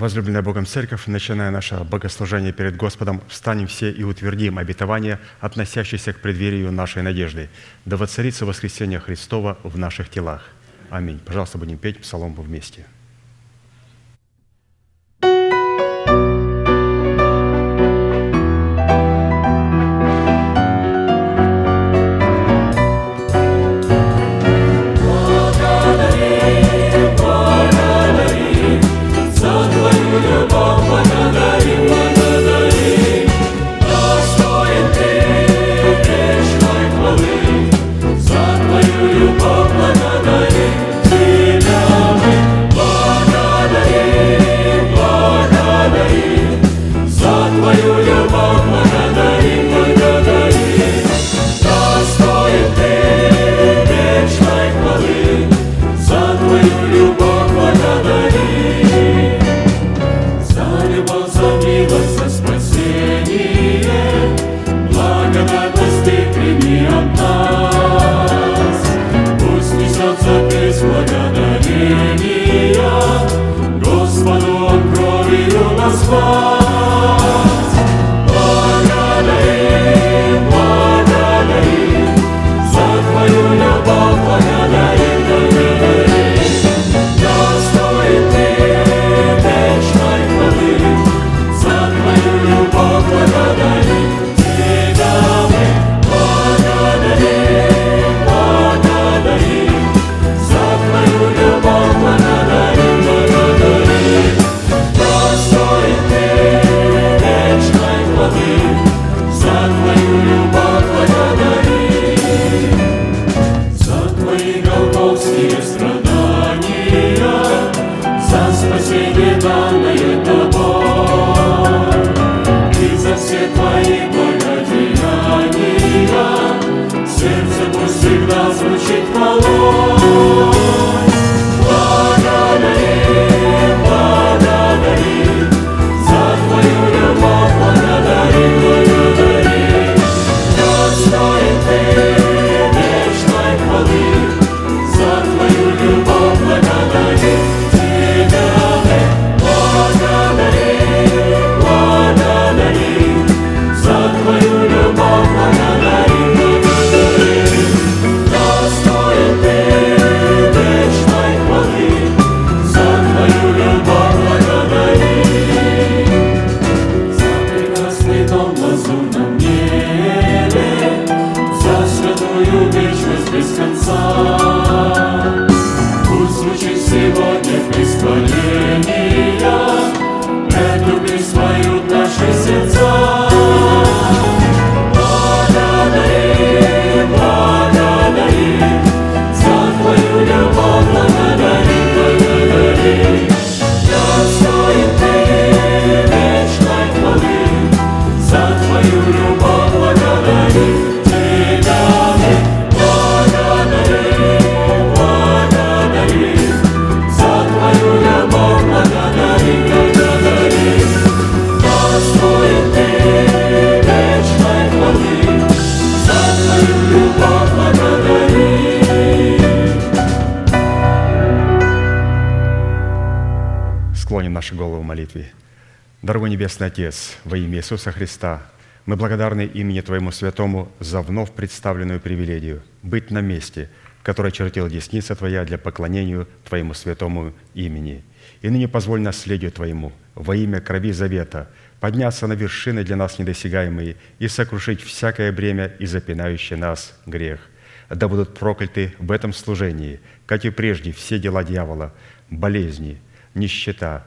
Возлюбленная Богом Церковь, начиная наше богослужение перед Господом, встанем все и утвердим обетование, относящееся к преддверию нашей надежды. Да воцарится воскресение Христова в наших телах. Аминь. Пожалуйста, будем петь псалом вместе. Небесный Отец, во имя Иисуса Христа, мы благодарны имени Твоему Святому за вновь представленную привилегию быть на месте, которое чертила десница Твоя для поклонению Твоему Святому имени. И ныне позволь наследию Твоему во имя крови завета подняться на вершины для нас недосягаемые и сокрушить всякое бремя и запинающий нас грех. Да будут прокляты в этом служении, как и прежде, все дела дьявола, болезни, нищета,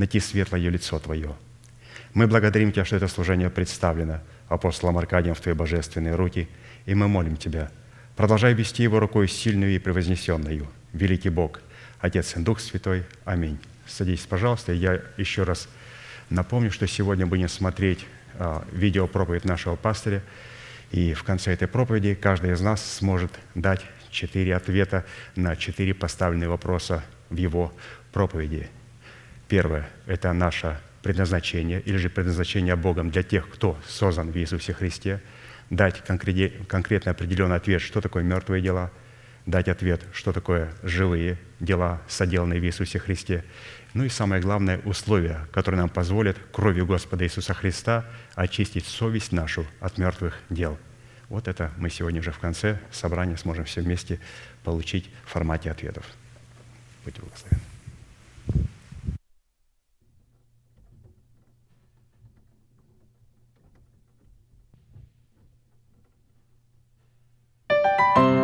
найти светлое лицо Твое – мы благодарим Тебя, что это служение представлено апостолом Аркадием в Твои божественные руки, и мы молим Тебя, продолжай вести его рукой сильную и превознесенную. Великий Бог, Отец и Дух Святой. Аминь. Садитесь, пожалуйста. Я еще раз Напомню, что сегодня будем смотреть а, видео проповедь нашего пастыря, и в конце этой проповеди каждый из нас сможет дать четыре ответа на четыре поставленные вопроса в его проповеди. Первое – это наше предназначение или же предназначение Богом для тех, кто создан в Иисусе Христе, дать конкретно определенный ответ, что такое мертвые дела, дать ответ, что такое живые дела, соделанные в Иисусе Христе. Ну и самое главное – условия, которые нам позволят кровью Господа Иисуса Христа очистить совесть нашу от мертвых дел. Вот это мы сегодня уже в конце собрания сможем все вместе получить в формате ответов. Будьте благословенны. Bye.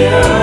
you.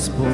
Тебе,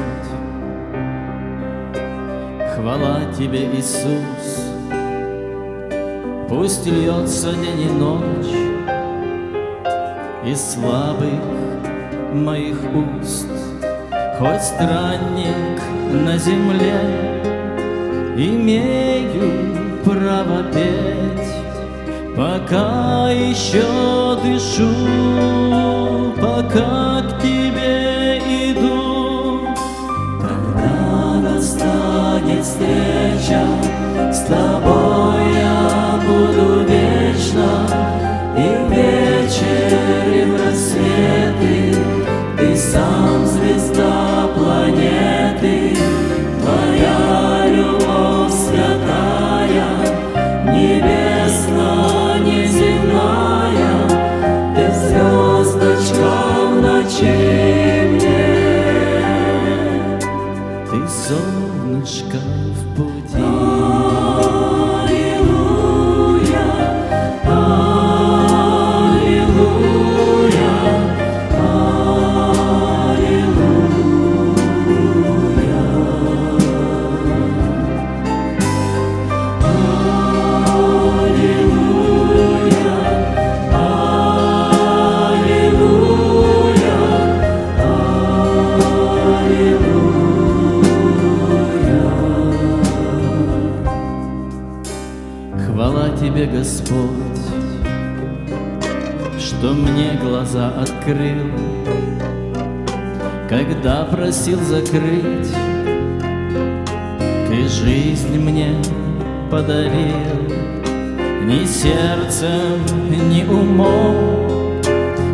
просил закрыть. Ты жизнь мне подарил Ни сердцем, ни умом.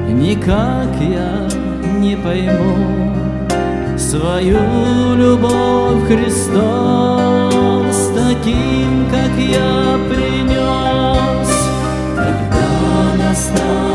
Никак я не пойму Свою любовь Христос Таким, как я принес. Когда настал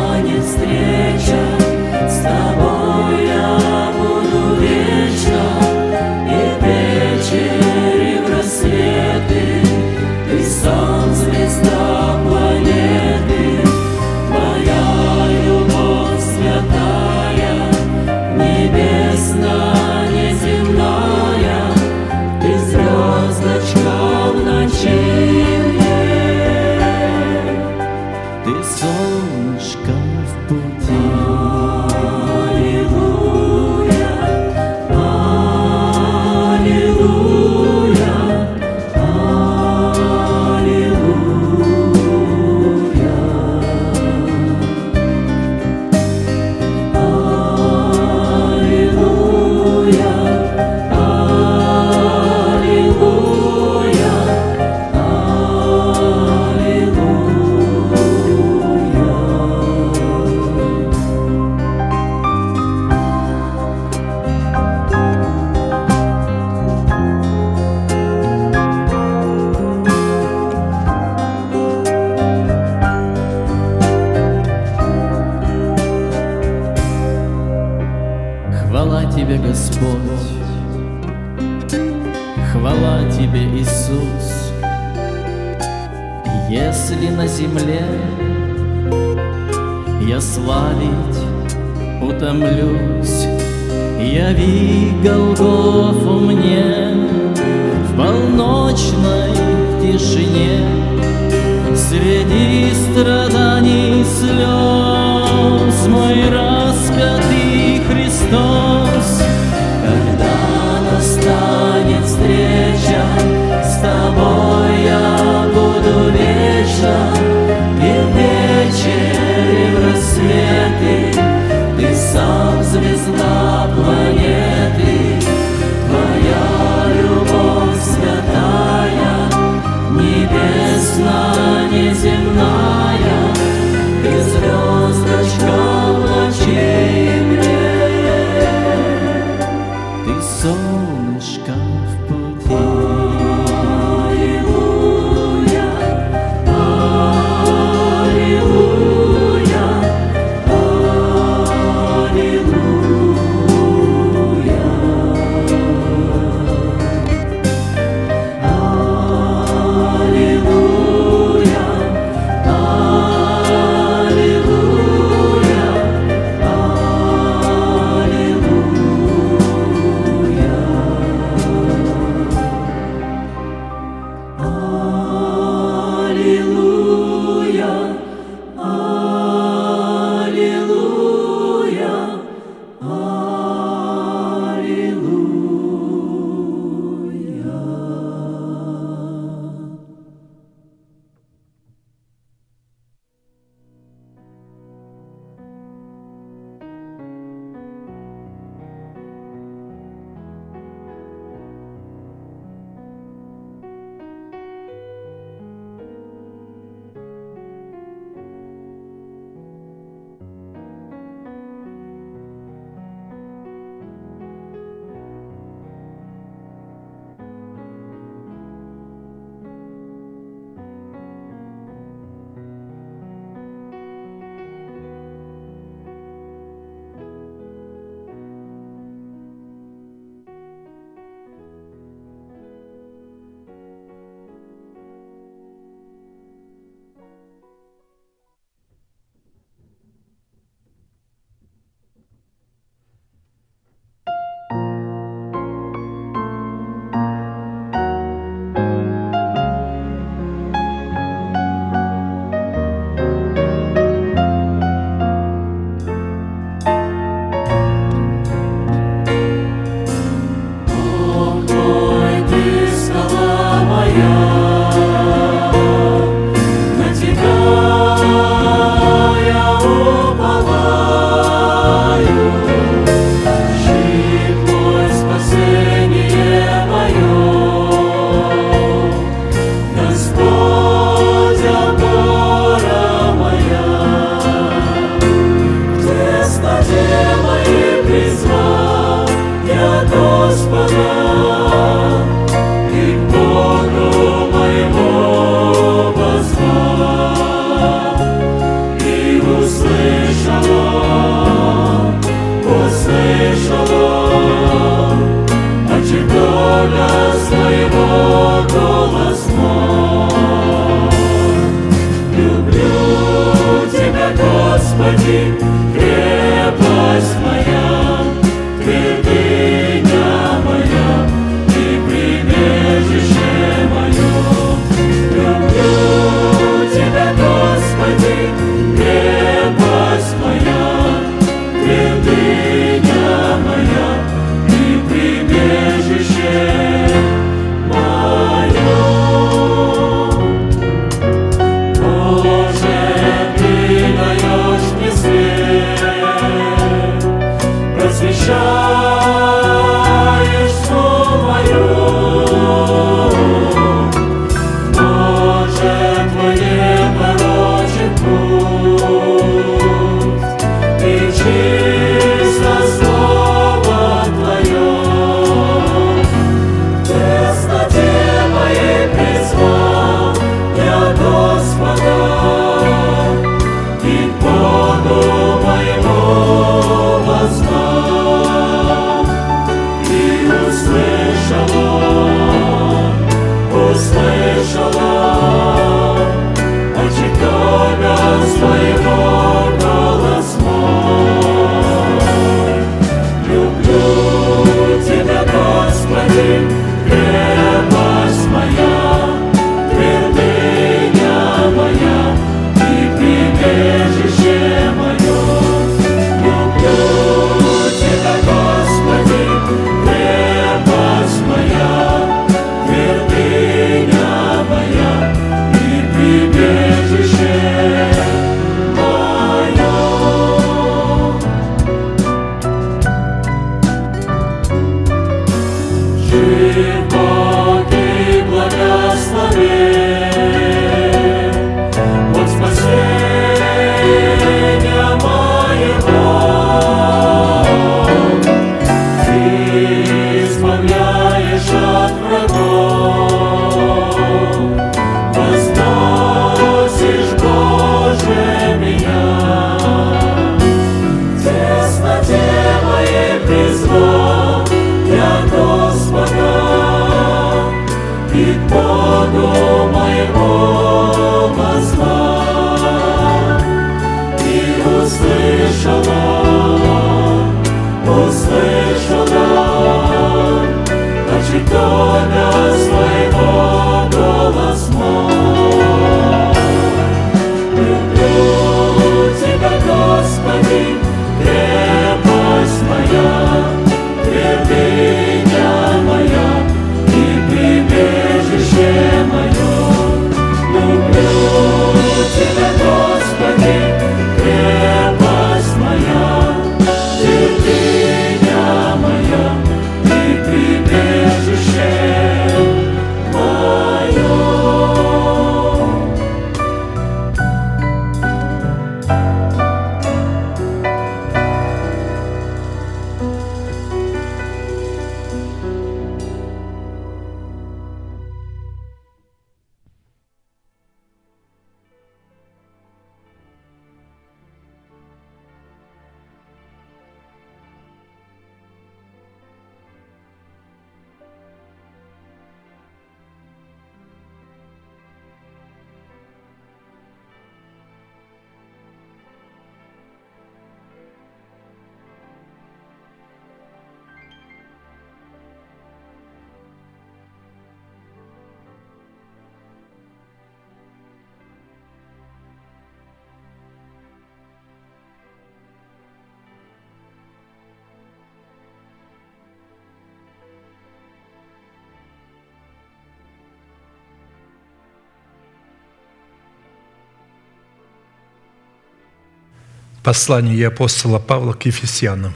Послание апостола Павла к Ефесянам,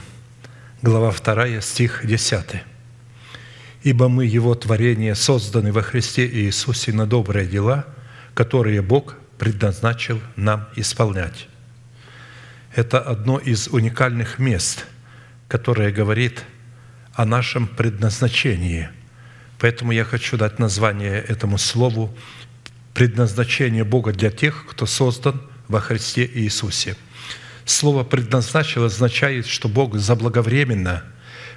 глава 2, стих 10. «Ибо мы Его творение, созданы во Христе Иисусе на добрые дела, которые Бог предназначил нам исполнять». Это одно из уникальных мест, которое говорит о нашем предназначении. Поэтому я хочу дать название этому слову «Предназначение Бога для тех, кто создан во Христе Иисусе». Слово «предназначил» означает, что Бог заблаговременно,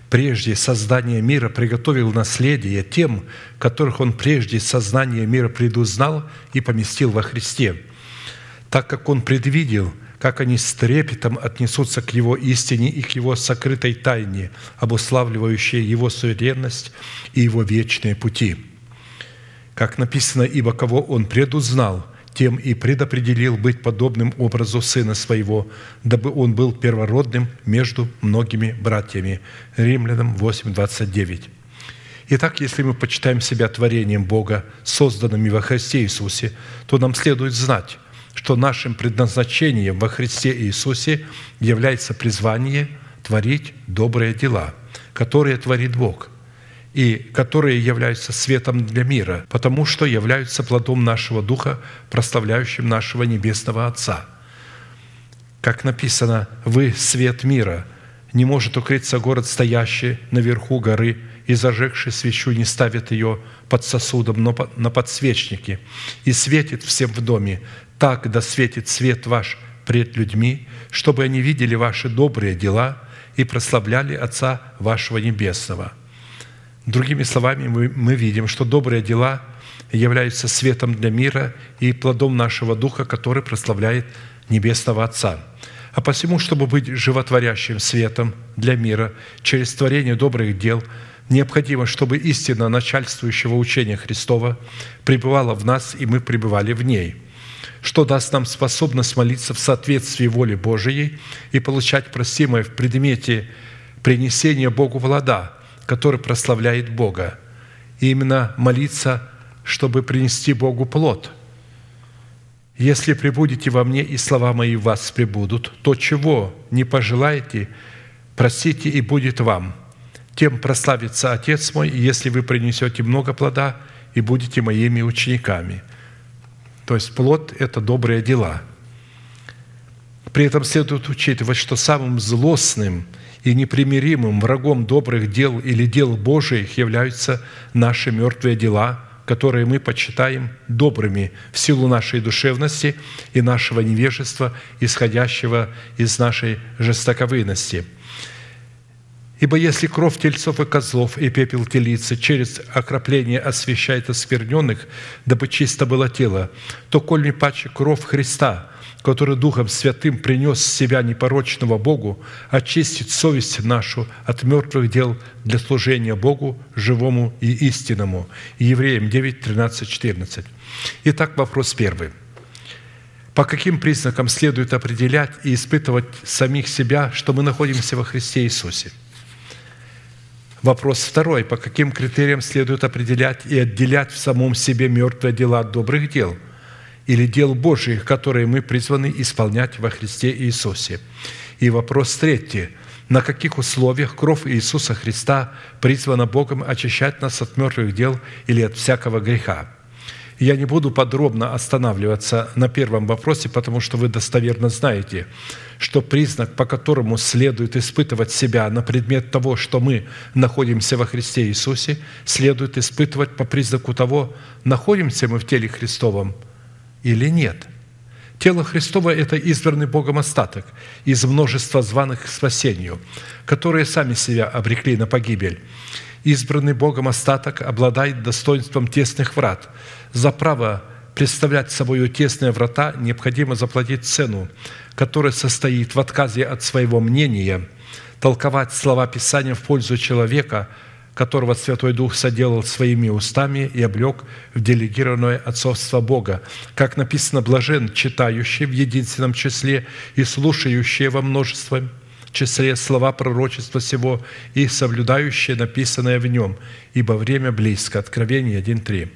прежде создания мира, приготовил наследие тем, которых Он прежде создания мира предузнал и поместил во Христе, так как Он предвидел, как они с трепетом отнесутся к Его истине и к Его сокрытой тайне, обуславливающей Его суверенность и Его вечные пути. Как написано, «Ибо кого Он предузнал – тем и предопределил быть подобным образу Сына Своего, дабы Он был первородным между многими братьями». Римлянам 8, 29. Итак, если мы почитаем себя творением Бога, созданными во Христе Иисусе, то нам следует знать, что нашим предназначением во Христе Иисусе является призвание творить добрые дела, которые творит Бог – и которые являются светом для мира, потому что являются плодом нашего Духа, прославляющим нашего Небесного Отца. Как написано, «Вы – свет мира, не может укрыться город, стоящий наверху горы, и зажегший свечу не ставит ее под сосудом, но на подсвечнике, и светит всем в доме. Так да светит свет ваш пред людьми, чтобы они видели ваши добрые дела и прославляли Отца вашего Небесного». Другими словами, мы, мы видим, что добрые дела являются светом для мира и плодом нашего Духа, который прославляет Небесного Отца. А посему, чтобы быть животворящим светом для мира через творение добрых дел, необходимо, чтобы истина начальствующего учения Христова пребывала в нас, и мы пребывали в ней – что даст нам способность молиться в соответствии воле Божией и получать просимое в предмете принесения Богу влада, который прославляет Бога. И именно молиться, чтобы принести Богу плод. «Если прибудете во мне, и слова мои в вас прибудут, то чего не пожелаете, просите, и будет вам. Тем прославится Отец мой, если вы принесете много плода и будете моими учениками». То есть плод – это добрые дела. При этом следует учитывать, что самым злостным и непримиримым врагом добрых дел или дел Божиих являются наши мертвые дела, которые мы почитаем добрыми в силу нашей душевности и нашего невежества, исходящего из нашей жестоковыности – Ибо если кровь тельцов и козлов и пепел телицы через окропление освящает оскверненных, дабы чисто было тело, то коль не паче кровь Христа, который Духом Святым принес себя непорочного Богу, очистит совесть нашу от мертвых дел для служения Богу, живому и истинному. Евреям 9, 13, 14. Итак, вопрос первый. По каким признакам следует определять и испытывать самих себя, что мы находимся во Христе Иисусе – Вопрос второй. По каким критериям следует определять и отделять в самом себе мертвые дела от добрых дел или дел Божьих, которые мы призваны исполнять во Христе Иисусе? И вопрос третий. На каких условиях кровь Иисуса Христа призвана Богом очищать нас от мертвых дел или от всякого греха? Я не буду подробно останавливаться на первом вопросе, потому что вы достоверно знаете, что признак, по которому следует испытывать себя на предмет того, что мы находимся во Христе Иисусе, следует испытывать по признаку того, находимся мы в теле Христовом или нет. Тело Христово – это избранный Богом остаток из множества званых к спасению, которые сами себя обрекли на погибель избранный Богом остаток обладает достоинством тесных врат. За право представлять собой тесные врата необходимо заплатить цену, которая состоит в отказе от своего мнения, толковать слова Писания в пользу человека, которого Святой Дух соделал своими устами и облег в делегированное отцовство Бога. Как написано, блажен читающий в единственном числе и слушающий во множестве числе слова пророчества сего и соблюдающие написанное в нем, ибо время близко». Откровение 1.3.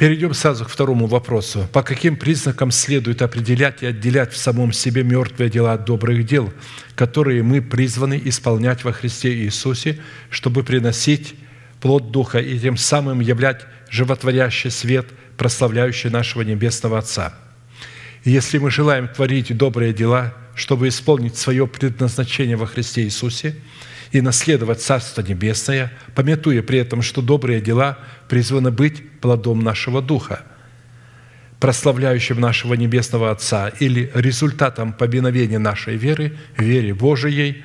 Перейдем сразу к второму вопросу. По каким признакам следует определять и отделять в самом себе мертвые дела от добрых дел, которые мы призваны исполнять во Христе Иисусе, чтобы приносить плод Духа и тем самым являть животворящий свет, прославляющий нашего Небесного Отца? если мы желаем творить добрые дела, чтобы исполнить свое предназначение во Христе Иисусе и наследовать Царство Небесное, пометуя при этом, что добрые дела призваны быть плодом нашего Духа, прославляющим нашего Небесного Отца или результатом повиновения нашей веры, вере Божией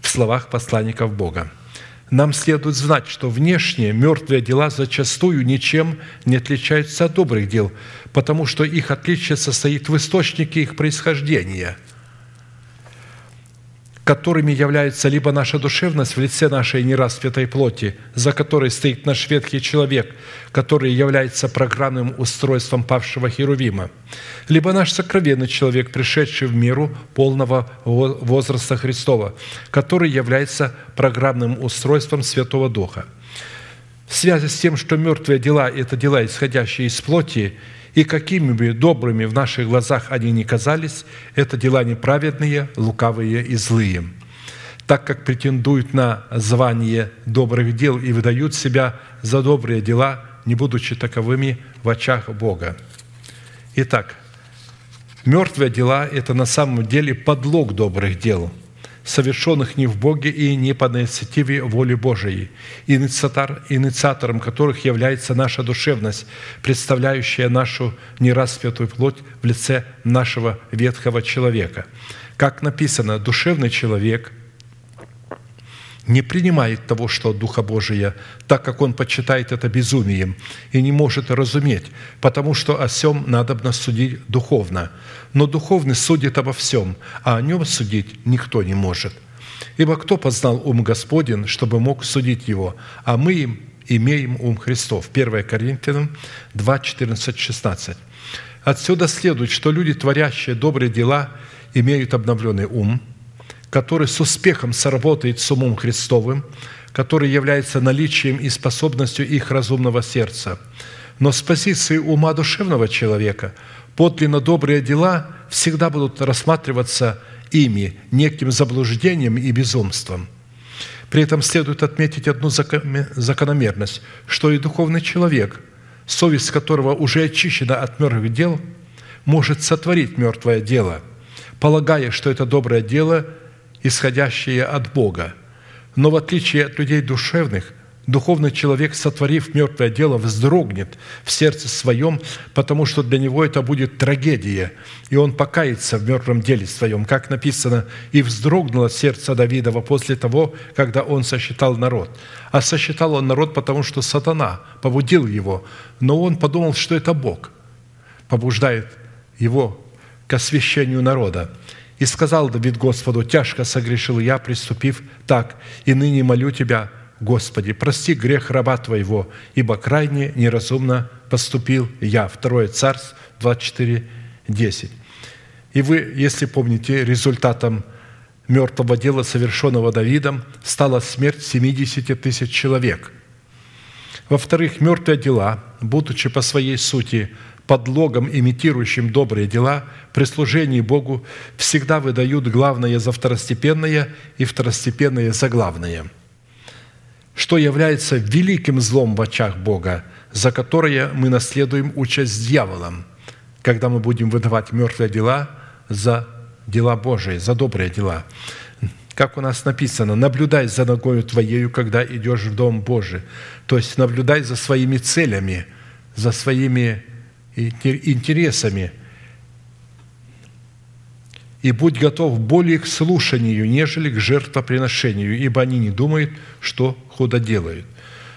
в словах посланников Бога. Нам следует знать, что внешние мертвые дела зачастую ничем не отличаются от добрых дел, потому что их отличие состоит в источнике их происхождения – которыми является либо наша душевность в лице нашей нераспятой плоти, за которой стоит наш ветхий человек, который является программным устройством павшего Херувима, либо наш сокровенный человек, пришедший в миру полного возраста Христова, который является программным устройством Святого Духа. В связи с тем, что мертвые дела – это дела, исходящие из плоти, и какими бы добрыми в наших глазах они ни казались, это дела неправедные, лукавые и злые, так как претендуют на звание добрых дел и выдают себя за добрые дела, не будучи таковыми в очах Бога. Итак, мертвые дела – это на самом деле подлог добрых дел – совершенных не в Боге и не по инициативе воли Божией, инициатор, инициатором которых является наша душевность, представляющая нашу нераспятую плоть в лице нашего ветхого человека. Как написано, душевный человек не принимает того, что от Духа Божия, так как он почитает это безумием и не может разуметь, потому что о всем надобно судить духовно. Но духовный судит обо всем, а о нем судить никто не может. Ибо кто познал ум Господен, чтобы мог судить его, а мы им имеем ум Христов. 1 Коринфянам 2, 14, 16. Отсюда следует, что люди, творящие добрые дела, имеют обновленный ум, который с успехом сработает с умом Христовым, который является наличием и способностью их разумного сердца. Но с позиции ума душевного человека подлинно добрые дела всегда будут рассматриваться ими неким заблуждением и безумством. При этом следует отметить одну закономерность, что и духовный человек – совесть которого уже очищена от мертвых дел, может сотворить мертвое дело, полагая, что это доброе дело, исходящее от Бога. Но в отличие от людей душевных, Духовный человек, сотворив мертвое дело, вздрогнет в сердце своем, потому что для него это будет трагедия, и он покается в мертвом деле своем, как написано, «И вздрогнуло сердце Давидова после того, когда он сосчитал народ». А сосчитал он народ, потому что сатана побудил его, но он подумал, что это Бог побуждает его к освящению народа. И сказал Давид Господу, «Тяжко согрешил я, приступив так, и ныне молю Тебя, Господи, прости грех раба Твоего, ибо крайне неразумно поступил я». Второе Царств 24, 10. И вы, если помните, результатом мертвого дела, совершенного Давидом, стала смерть 70 тысяч человек. Во-вторых, мертвые дела, будучи по своей сути подлогом, имитирующим добрые дела, при служении Богу всегда выдают главное за второстепенное и второстепенное за главное – что является великим злом в очах Бога, за которое мы наследуем участь с дьяволом, когда мы будем выдавать мертвые дела за дела Божии, за добрые дела. Как у нас написано, наблюдай за ногою твоею, когда идешь в Дом Божий. То есть наблюдай за своими целями, за своими интересами, и будь готов более к слушанию, нежели к жертвоприношению, ибо они не думают, что худо делают».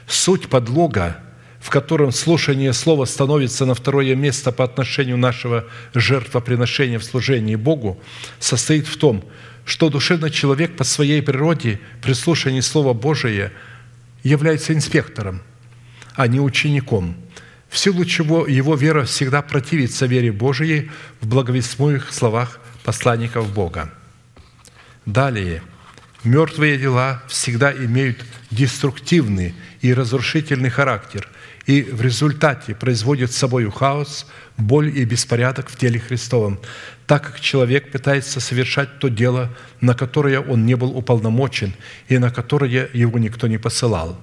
Суть подлога, в котором слушание слова становится на второе место по отношению нашего жертвоприношения в служении Богу, состоит в том, что душевный человек по своей природе при слушании Слова Божия является инспектором, а не учеником – в силу чего его вера всегда противится вере Божией в благовестмуемых словах посланников Бога. Далее, мертвые дела всегда имеют деструктивный и разрушительный характер и в результате производят с собой хаос, боль и беспорядок в теле Христовом, так как человек пытается совершать то дело, на которое он не был уполномочен и на которое его никто не посылал.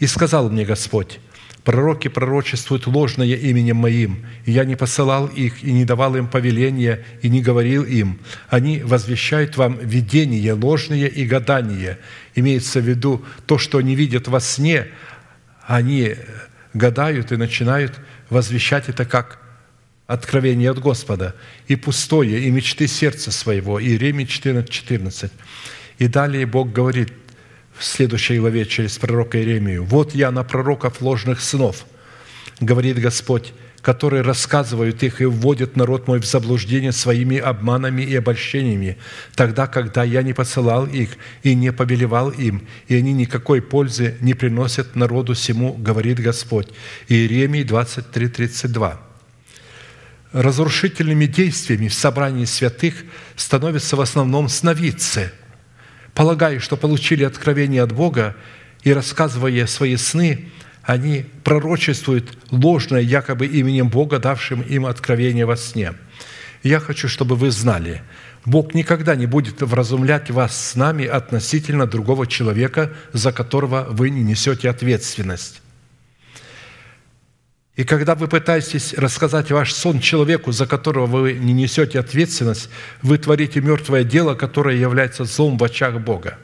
«И сказал мне Господь, Пророки пророчествуют ложное именем Моим, и я не посылал их, и не давал им повеления, и не говорил им. Они возвещают вам видение ложное и гадание. Имеется в виду то, что они видят во сне, они гадают и начинают возвещать это как откровение от Господа, и пустое, и мечты сердца своего. Иеремия 14, 14. И далее Бог говорит – в следующей главе через пророка Иеремию. «Вот я на пророков ложных сынов, говорит Господь, которые рассказывают их и вводят народ мой в заблуждение своими обманами и обольщениями, тогда, когда я не посылал их и не повелевал им, и они никакой пользы не приносят народу всему, говорит Господь». Иеремии 23, 32. Разрушительными действиями в собрании святых становятся в основном сновидцы – полагая, что получили откровение от Бога, и рассказывая свои сны, они пророчествуют ложное якобы именем Бога, давшим им откровение во сне. Я хочу, чтобы вы знали, Бог никогда не будет вразумлять вас с нами относительно другого человека, за которого вы не несете ответственность. И когда вы пытаетесь рассказать ваш сон человеку, за которого вы не несете ответственность, вы творите мертвое дело, которое является злом в очах Бога.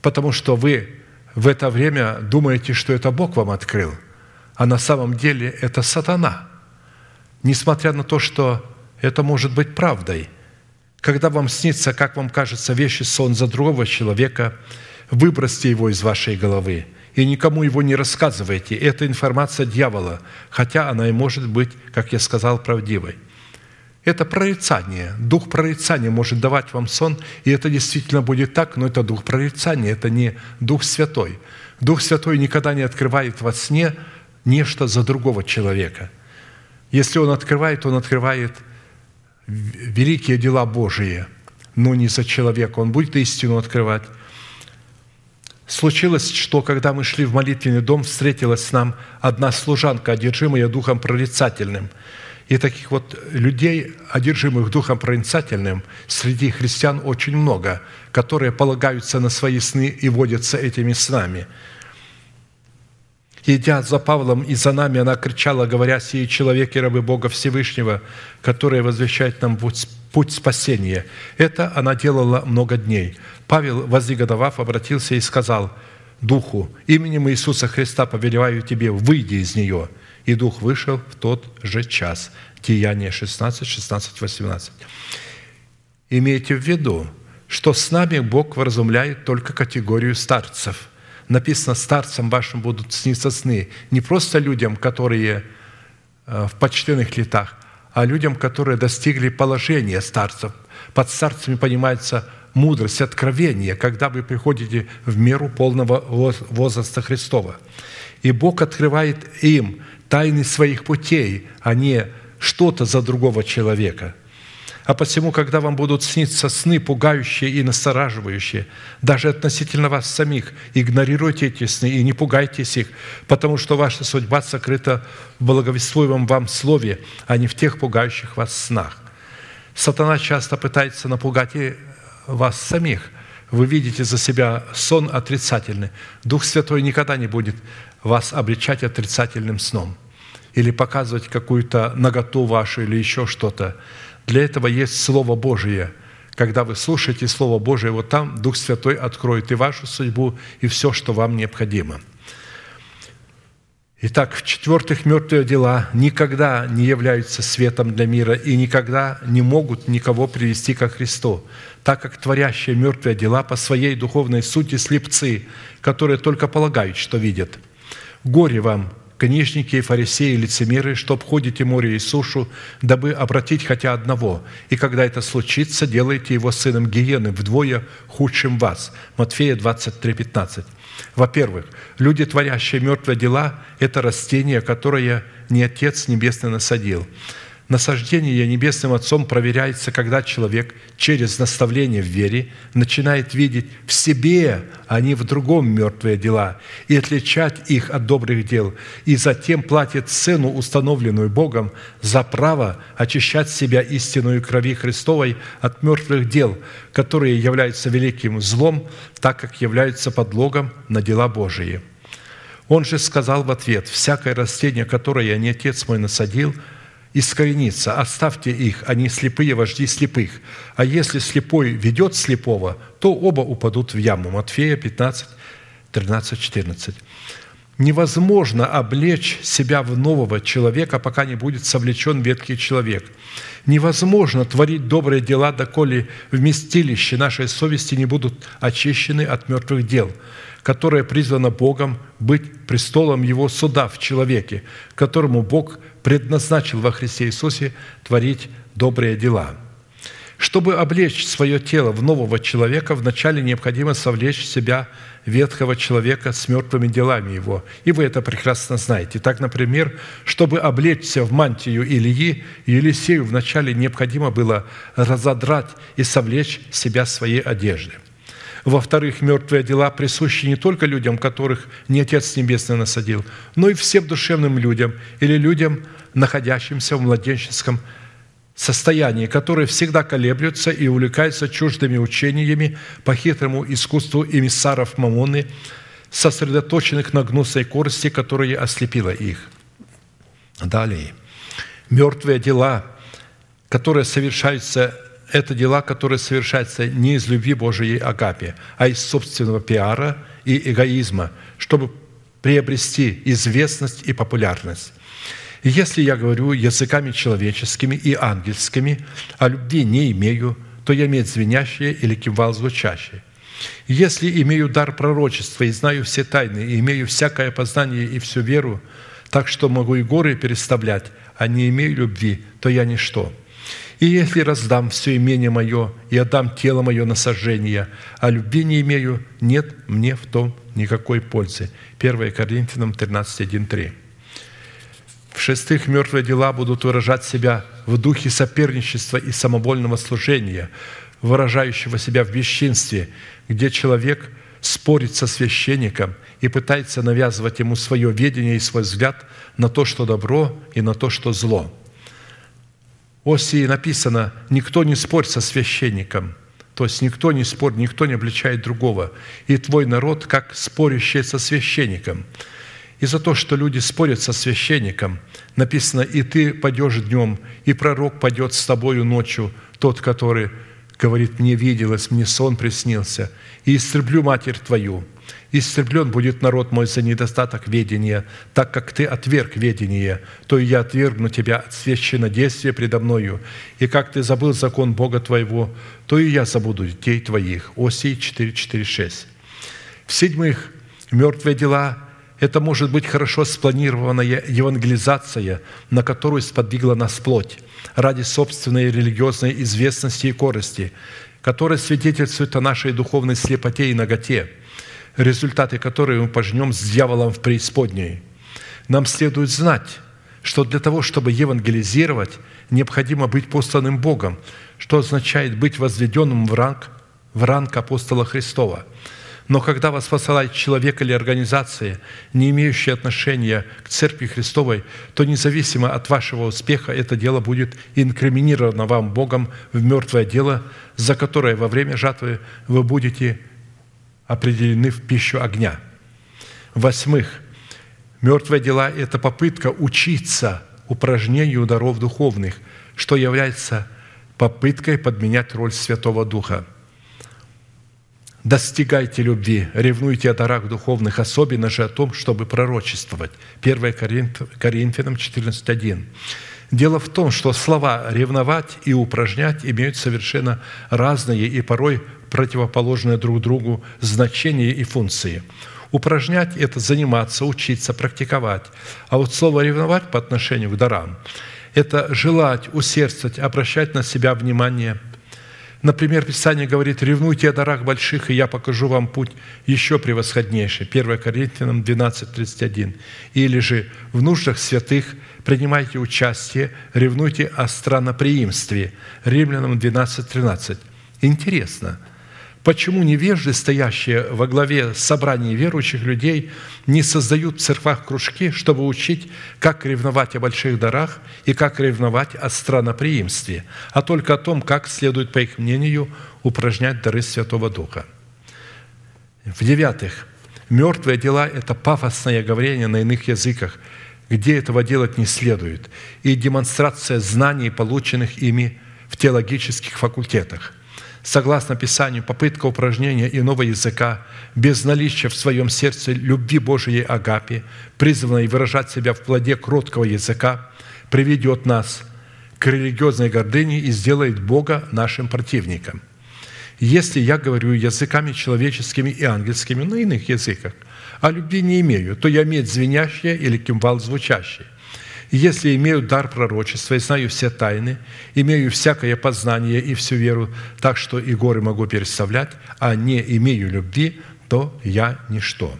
Потому что вы в это время думаете, что это Бог вам открыл, а на самом деле это сатана. Несмотря на то, что это может быть правдой. Когда вам снится, как вам кажется, вещи сон за другого человека – Выбросьте его из вашей головы и никому его не рассказывайте. Это информация дьявола, хотя она и может быть, как я сказал, правдивой. Это прорицание. Дух прорицания может давать вам сон, и это действительно будет так, но это дух прорицания, это не Дух Святой. Дух Святой никогда не открывает во сне нечто за другого человека. Если Он открывает, Он открывает великие дела Божии, но не за человека. Он будет истину открывать. Случилось, что когда мы шли в молитвенный дом, встретилась с нам одна служанка, одержимая духом прорицательным – и таких вот людей, одержимых духом проницательным, среди христиан очень много, которые полагаются на свои сны и водятся этими снами. Идя за Павлом и за нами, она кричала, говоря, «Сие человеки, рабы Бога Всевышнего, которые возвещают нам путь, путь спасения». Это она делала много дней. Павел, вознегодовав, обратился и сказал Духу, «Именем Иисуса Христа повелеваю тебе, выйди из нее» и Дух вышел в тот же час. Деяние 16, 16, 18. Имейте в виду, что с нами Бог вразумляет только категорию старцев. Написано, старцам вашим будут сниться сны. Не просто людям, которые э, в почтенных летах, а людям, которые достигли положения старцев. Под старцами понимается мудрость, откровение, когда вы приходите в меру полного возраста Христова. И Бог открывает им тайны своих путей, а не что-то за другого человека. А посему, когда вам будут сниться сны, пугающие и настораживающие, даже относительно вас самих, игнорируйте эти сны и не пугайтесь их, потому что ваша судьба сокрыта в благовествуемом вам слове, а не в тех пугающих вас снах. Сатана часто пытается напугать и вас самих. Вы видите за себя сон отрицательный. Дух Святой никогда не будет вас обличать отрицательным сном или показывать какую-то наготу вашу или еще что-то. Для этого есть Слово Божие. Когда вы слушаете Слово Божие, вот там Дух Святой откроет и вашу судьбу, и все, что вам необходимо. Итак, в-четвертых, мертвые дела никогда не являются светом для мира и никогда не могут никого привести ко Христу, так как творящие мертвые дела по своей духовной сути слепцы, которые только полагают, что видят – Горе вам, книжники, фарисеи, лицемеры, что обходите море и сушу, дабы обратить хотя одного. И когда это случится, делайте его сыном гиены, вдвое худшим вас». Матфея 23, 15. Во-первых, люди, творящие мертвые дела, это растение, которое не Отец Небесный насадил – Насаждение Небесным Отцом проверяется, когда человек через наставление в вере начинает видеть в себе, а не в другом мертвые дела, и отличать их от добрых дел, и затем платит цену, установленную Богом, за право очищать себя истинную крови Христовой от мертвых дел, которые являются великим злом, так как являются подлогом на дела Божии. Он же сказал в ответ, «Всякое растение, которое не Отец мой насадил – искорениться. Оставьте их, они слепые вожди слепых. А если слепой ведет слепого, то оба упадут в яму». Матфея 15, 13, 14. Невозможно облечь себя в нового человека, пока не будет совлечен ветхий человек. Невозможно творить добрые дела, доколе вместилище нашей совести не будут очищены от мертвых дел – которое призвано Богом быть престолом Его суда в человеке, которому Бог предназначил во Христе Иисусе творить добрые дела. Чтобы облечь свое тело в нового человека, вначале необходимо совлечь в себя ветхого человека с мертвыми делами его. И вы это прекрасно знаете. Так, например, чтобы облечься в мантию Илии, Елисею вначале необходимо было разодрать и совлечь себя своей одежды – во-вторых, мертвые дела присущи не только людям, которых не Отец Небесный насадил, но и всем душевным людям или людям, находящимся в младенческом состоянии, которые всегда колеблются и увлекаются чуждыми учениями по хитрому искусству эмиссаров Мамоны, сосредоточенных на гнусной корости, которая ослепила их. Далее. Мертвые дела, которые совершаются это дела, которые совершаются не из любви Божией Агапе, а из собственного пиара и эгоизма, чтобы приобрести известность и популярность. И если я говорю языками человеческими и ангельскими, а любви не имею, то я имею звенящее или кимвал звучащий. Если имею дар пророчества и знаю все тайны, и имею всякое познание и всю веру, так что могу и горы переставлять, а не имею любви, то я ничто. И если раздам все имение мое и отдам тело мое на сожжение, а любви не имею, нет мне в том никакой пользы». 1 Коринфянам 13, 1, 3. В-шестых, мертвые дела будут выражать себя в духе соперничества и самовольного служения, выражающего себя в бесчинстве, где человек спорит со священником и пытается навязывать ему свое видение и свой взгляд на то, что добро, и на то, что зло. Осии написано «Никто не спорит со священником», то есть никто не спорит, никто не обличает другого. И твой народ, как спорящий со священником – и за то, что люди спорят со священником, написано, «И ты пойдешь днем, и пророк пойдет с тобою ночью, тот, который говорит, мне виделось, мне сон приснился, и истреблю матерь твою. Истреблен будет народ мой за недостаток ведения, так как ты отверг ведение, то и я отвергну тебя от священнодействия предо мною, и как ты забыл закон Бога твоего, то и я забуду детей твоих». Осий 4, 4, 6. В-седьмых, мертвые дела – это может быть хорошо спланированная евангелизация, на которую сподвигла нас плоть ради собственной религиозной известности и корости, которая свидетельствует о нашей духовной слепоте и ноготе, результаты которой мы пожнем с дьяволом в преисподней. Нам следует знать, что для того, чтобы евангелизировать, необходимо быть посланным Богом, что означает быть возведенным в ранг, в ранг апостола Христова – но когда вас посылает человек или организация, не имеющая отношения к Церкви Христовой, то независимо от вашего успеха это дело будет инкриминировано вам Богом в мертвое дело, за которое во время жатвы вы будете определены в пищу огня. Восьмых. Мертвые дела – это попытка учиться упражнению даров духовных, что является попыткой подменять роль Святого Духа – Достигайте любви, ревнуйте о дарах духовных, особенно же о том, чтобы пророчествовать. 1 Коринфянам 14.1. Дело в том, что слова «ревновать» и «упражнять» имеют совершенно разные и порой противоположные друг другу значения и функции. Упражнять – это заниматься, учиться, практиковать. А вот слово «ревновать» по отношению к дарам – это желать, усердствовать, обращать на себя внимание – Например, Писание говорит, «Ревнуйте о дарах больших, и я покажу вам путь еще превосходнейший». 1 Коринфянам 12, 31. Или же «В нуждах святых принимайте участие, ревнуйте о страноприимстве». Римлянам 12, 13. Интересно – Почему невежды, стоящие во главе собраний верующих людей, не создают в церквах кружки, чтобы учить, как ревновать о больших дарах и как ревновать о страноприимстве, а только о том, как следует, по их мнению, упражнять дары Святого Духа? В-девятых, мертвые дела – это пафосное говорение на иных языках, где этого делать не следует, и демонстрация знаний, полученных ими в теологических факультетах – согласно Писанию, попытка упражнения иного языка без наличия в своем сердце любви Божией Агапи, призванной выражать себя в плоде кроткого языка, приведет нас к религиозной гордыне и сделает Бога нашим противником. Если я говорю языками человеческими и ангельскими на иных языках, а любви не имею, то я медь звенящая или кимвал звучащий – если имею дар пророчества и знаю все тайны, имею всякое познание и всю веру, так что и горы могу переставлять, а не имею любви, то я ничто».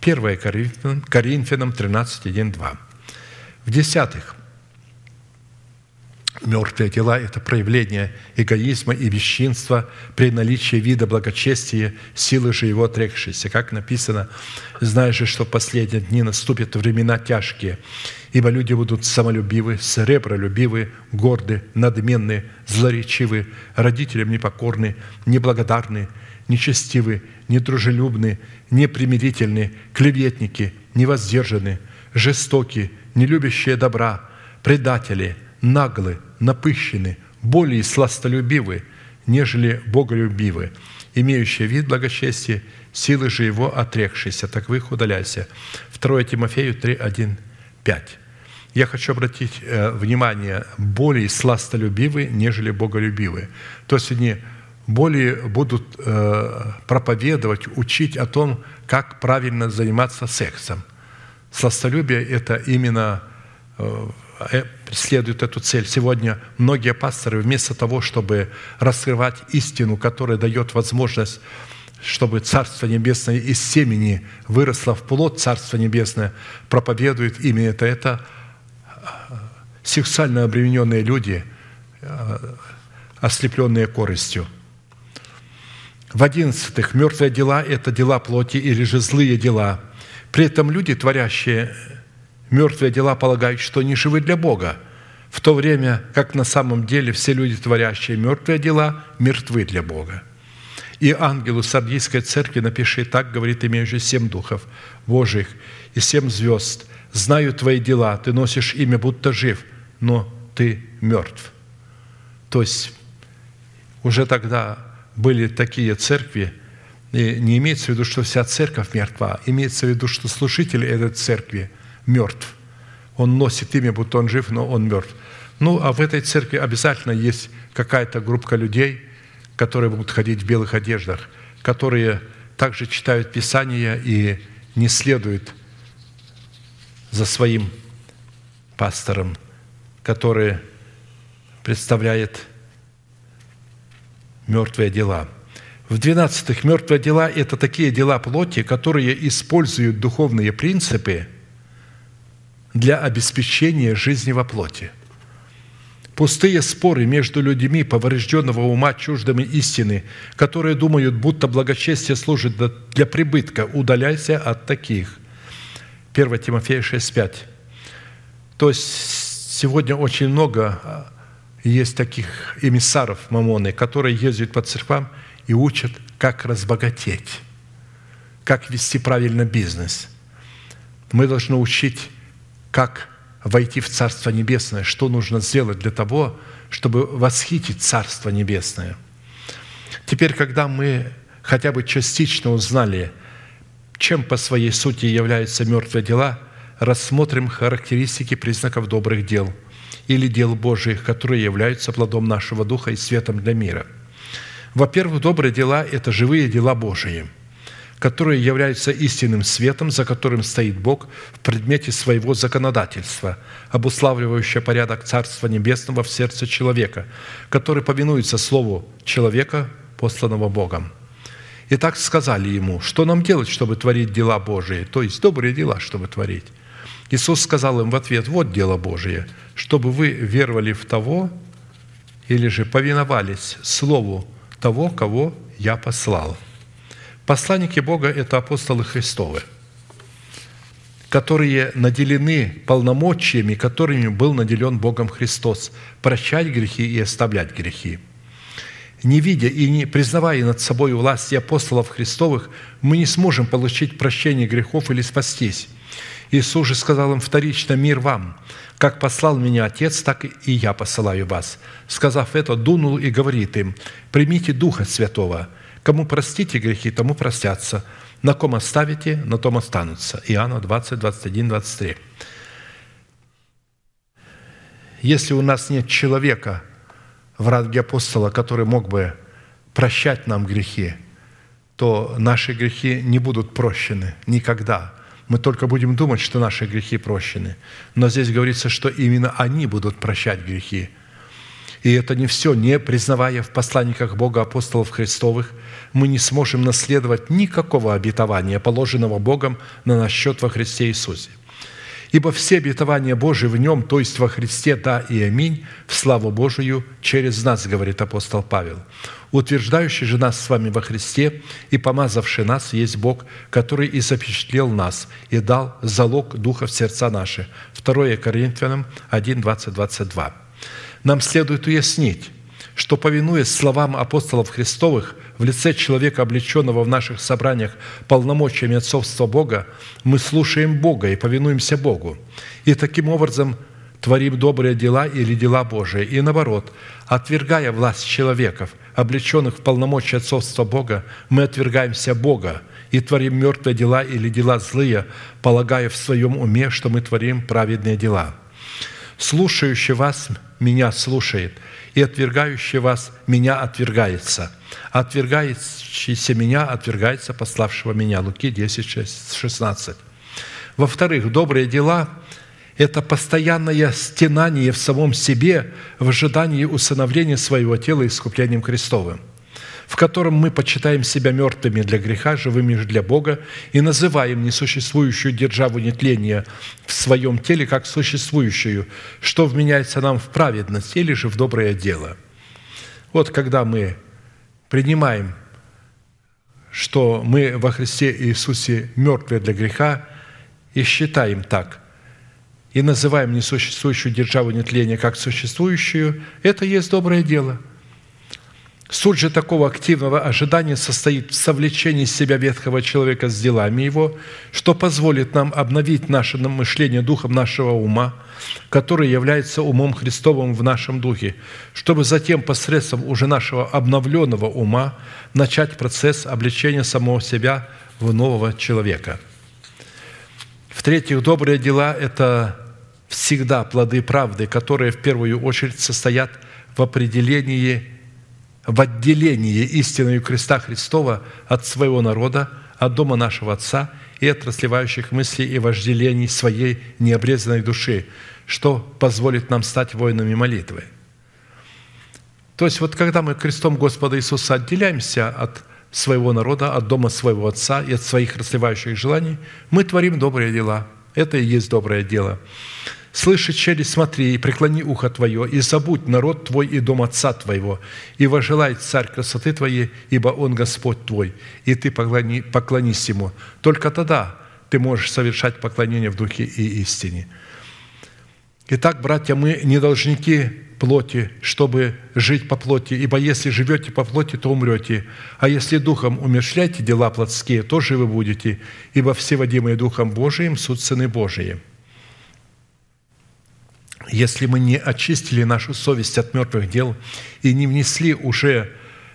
1 Коринфянам 13, 1, 2. В-десятых, Мертвые тела – это проявление эгоизма и бесчинства при наличии вида благочестия, силы же его отрекшейся. Как написано, «Знаешь же, что в последние дни наступят времена тяжкие, ибо люди будут самолюбивы, сребролюбивы, горды, надменны, злоречивы, родителям непокорны, неблагодарны, нечестивы, недружелюбны, непримирительны, клеветники, невоздержаны, жестоки, нелюбящие добра, предатели, наглы, напыщены, более сластолюбивы, нежели боголюбивы, имеющие вид благочестия, силы же его отрекшиеся, так вы их удаляйся». 2 Тимофею 3, 1, 5. Я хочу обратить э, внимание, более сластолюбивы, нежели боголюбивы. То есть они более будут э, проповедовать, учить о том, как правильно заниматься сексом. Сластолюбие – это именно э, преследует эту цель. Сегодня многие пасторы вместо того, чтобы раскрывать истину, которая дает возможность чтобы Царство Небесное из семени выросло в плод Царства Небесное, проповедуют именно это. Это сексуально обремененные люди, ослепленные корыстью – в одиннадцатых, мертвые дела – это дела плоти или же злые дела. При этом люди, творящие мертвые дела, полагают, что они живы для Бога, в то время как на самом деле все люди, творящие мертвые дела, мертвы для Бога. И ангелу Сардийской церкви напиши, так говорит имеющий семь духов Божьих и семь звезд. Знаю твои дела, ты носишь имя, будто жив, но ты мертв. То есть уже тогда были такие церкви, и не имеется в виду, что вся церковь мертва, имеется в виду, что служитель этой церкви мертв. Он носит имя, будто он жив, но он мертв. Ну, а в этой церкви обязательно есть какая-то группа людей, которые будут ходить в белых одеждах, которые также читают Писание и не следуют за своим пастором, который представляет мертвые дела. В двенадцатых мертвые дела – это такие дела плоти, которые используют духовные принципы для обеспечения жизни во плоти. Пустые споры между людьми поврежденного ума чуждыми истины, которые думают, будто благочестие служит для прибытка, удаляйся от таких. 1 Тимофея 6,5. То есть сегодня очень много есть таких эмиссаров Мамоны, которые ездят по церквам и учат, как разбогатеть, как вести правильно бизнес. Мы должны учить, как войти в Царство Небесное, что нужно сделать для того, чтобы восхитить Царство Небесное. Теперь, когда мы хотя бы частично узнали, чем по своей сути являются мертвые дела, рассмотрим характеристики признаков добрых дел – или дел Божьих, которые являются плодом нашего Духа и светом для мира. Во-первых, добрые дела – это живые дела Божии, которые являются истинным светом, за которым стоит Бог в предмете своего законодательства, обуславливающее порядок Царства Небесного в сердце человека, который повинуется Слову человека, посланного Богом. И так сказали ему, что нам делать, чтобы творить дела Божии, то есть добрые дела, чтобы творить. Иисус сказал им в ответ, вот дело Божие, чтобы вы веровали в того или же повиновались Слову того, кого я послал. Посланники Бога – это апостолы Христовы, которые наделены полномочиями, которыми был наделен Богом Христос – прощать грехи и оставлять грехи. Не видя и не признавая над собой власти апостолов Христовых, мы не сможем получить прощение грехов или спастись. Иисус же сказал им вторично «Мир вам! Как послал меня Отец, так и я посылаю вас». Сказав это, дунул и говорит им «Примите Духа Святого. Кому простите грехи, тому простятся. На ком оставите, на том останутся». Иоанна 20, 21, 23. Если у нас нет человека в ранге апостола, который мог бы прощать нам грехи, то наши грехи не будут прощены никогда – мы только будем думать, что наши грехи прощены. Но здесь говорится, что именно они будут прощать грехи. И это не все. Не признавая в посланниках Бога апостолов Христовых, мы не сможем наследовать никакого обетования, положенного Богом на наш счет во Христе Иисусе. Ибо все обетования Божии в Нем, то есть во Христе, да и аминь, в славу Божию через нас, говорит апостол Павел утверждающий же нас с вами во Христе и помазавший нас есть Бог, который и запечатлел нас и дал залог Духа в сердца наши». 2 Коринфянам 1, 20, 22. Нам следует уяснить, что, повинуясь словам апостолов Христовых в лице человека, облеченного в наших собраниях полномочиями отцовства Бога, мы слушаем Бога и повинуемся Богу. И таким образом творим добрые дела или дела Божии. И наоборот, отвергая власть человеков – облеченных в полномочия отцовства Бога, мы отвергаемся Бога и творим мертвые дела или дела злые, полагая в своем уме, что мы творим праведные дела. Слушающий вас меня слушает, и отвергающий вас меня отвергается. Отвергающийся меня отвергается пославшего меня». Луки 10, 16. Во-вторых, добрые дела – это постоянное стенание в самом себе в ожидании усыновления своего тела искуплением Христовым в котором мы почитаем себя мертвыми для греха, живыми же для Бога, и называем несуществующую державу нетления в своем теле как существующую, что вменяется нам в праведность или же в доброе дело. Вот когда мы принимаем, что мы во Христе Иисусе мертвые для греха, и считаем так, и называем несуществующую державу нетления как существующую, это есть доброе дело – Суть же такого активного ожидания состоит в совлечении себя ветхого человека с делами его, что позволит нам обновить наше мышление духом нашего ума, который является умом Христовым в нашем духе, чтобы затем посредством уже нашего обновленного ума начать процесс обличения самого себя в нового человека. В-третьих, добрые дела – это всегда плоды правды, которые в первую очередь состоят в определении в отделении истиною креста Христова от своего народа, от дома нашего Отца и от расливающих мыслей и вожделений своей необрезанной души, что позволит нам стать воинами молитвы. То есть вот когда мы крестом Господа Иисуса отделяемся от своего народа, от дома своего Отца и от своих расливающих желаний, мы творим добрые дела. Это и есть доброе дело. Слыши, чели, смотри, и преклони ухо твое, и забудь народ твой и дом отца твоего, и вожелай царь красоты твоей, ибо он Господь твой, и ты поклони, поклонись ему. Только тогда ты можешь совершать поклонение в духе и истине. Итак, братья, мы не должники плоти, чтобы жить по плоти, ибо если живете по плоти, то умрете, а если духом умершляете дела плотские, то живы будете, ибо все водимые Духом Божиим – суть Сыны Божии» если мы не очистили нашу совесть от мертвых дел и не внесли уже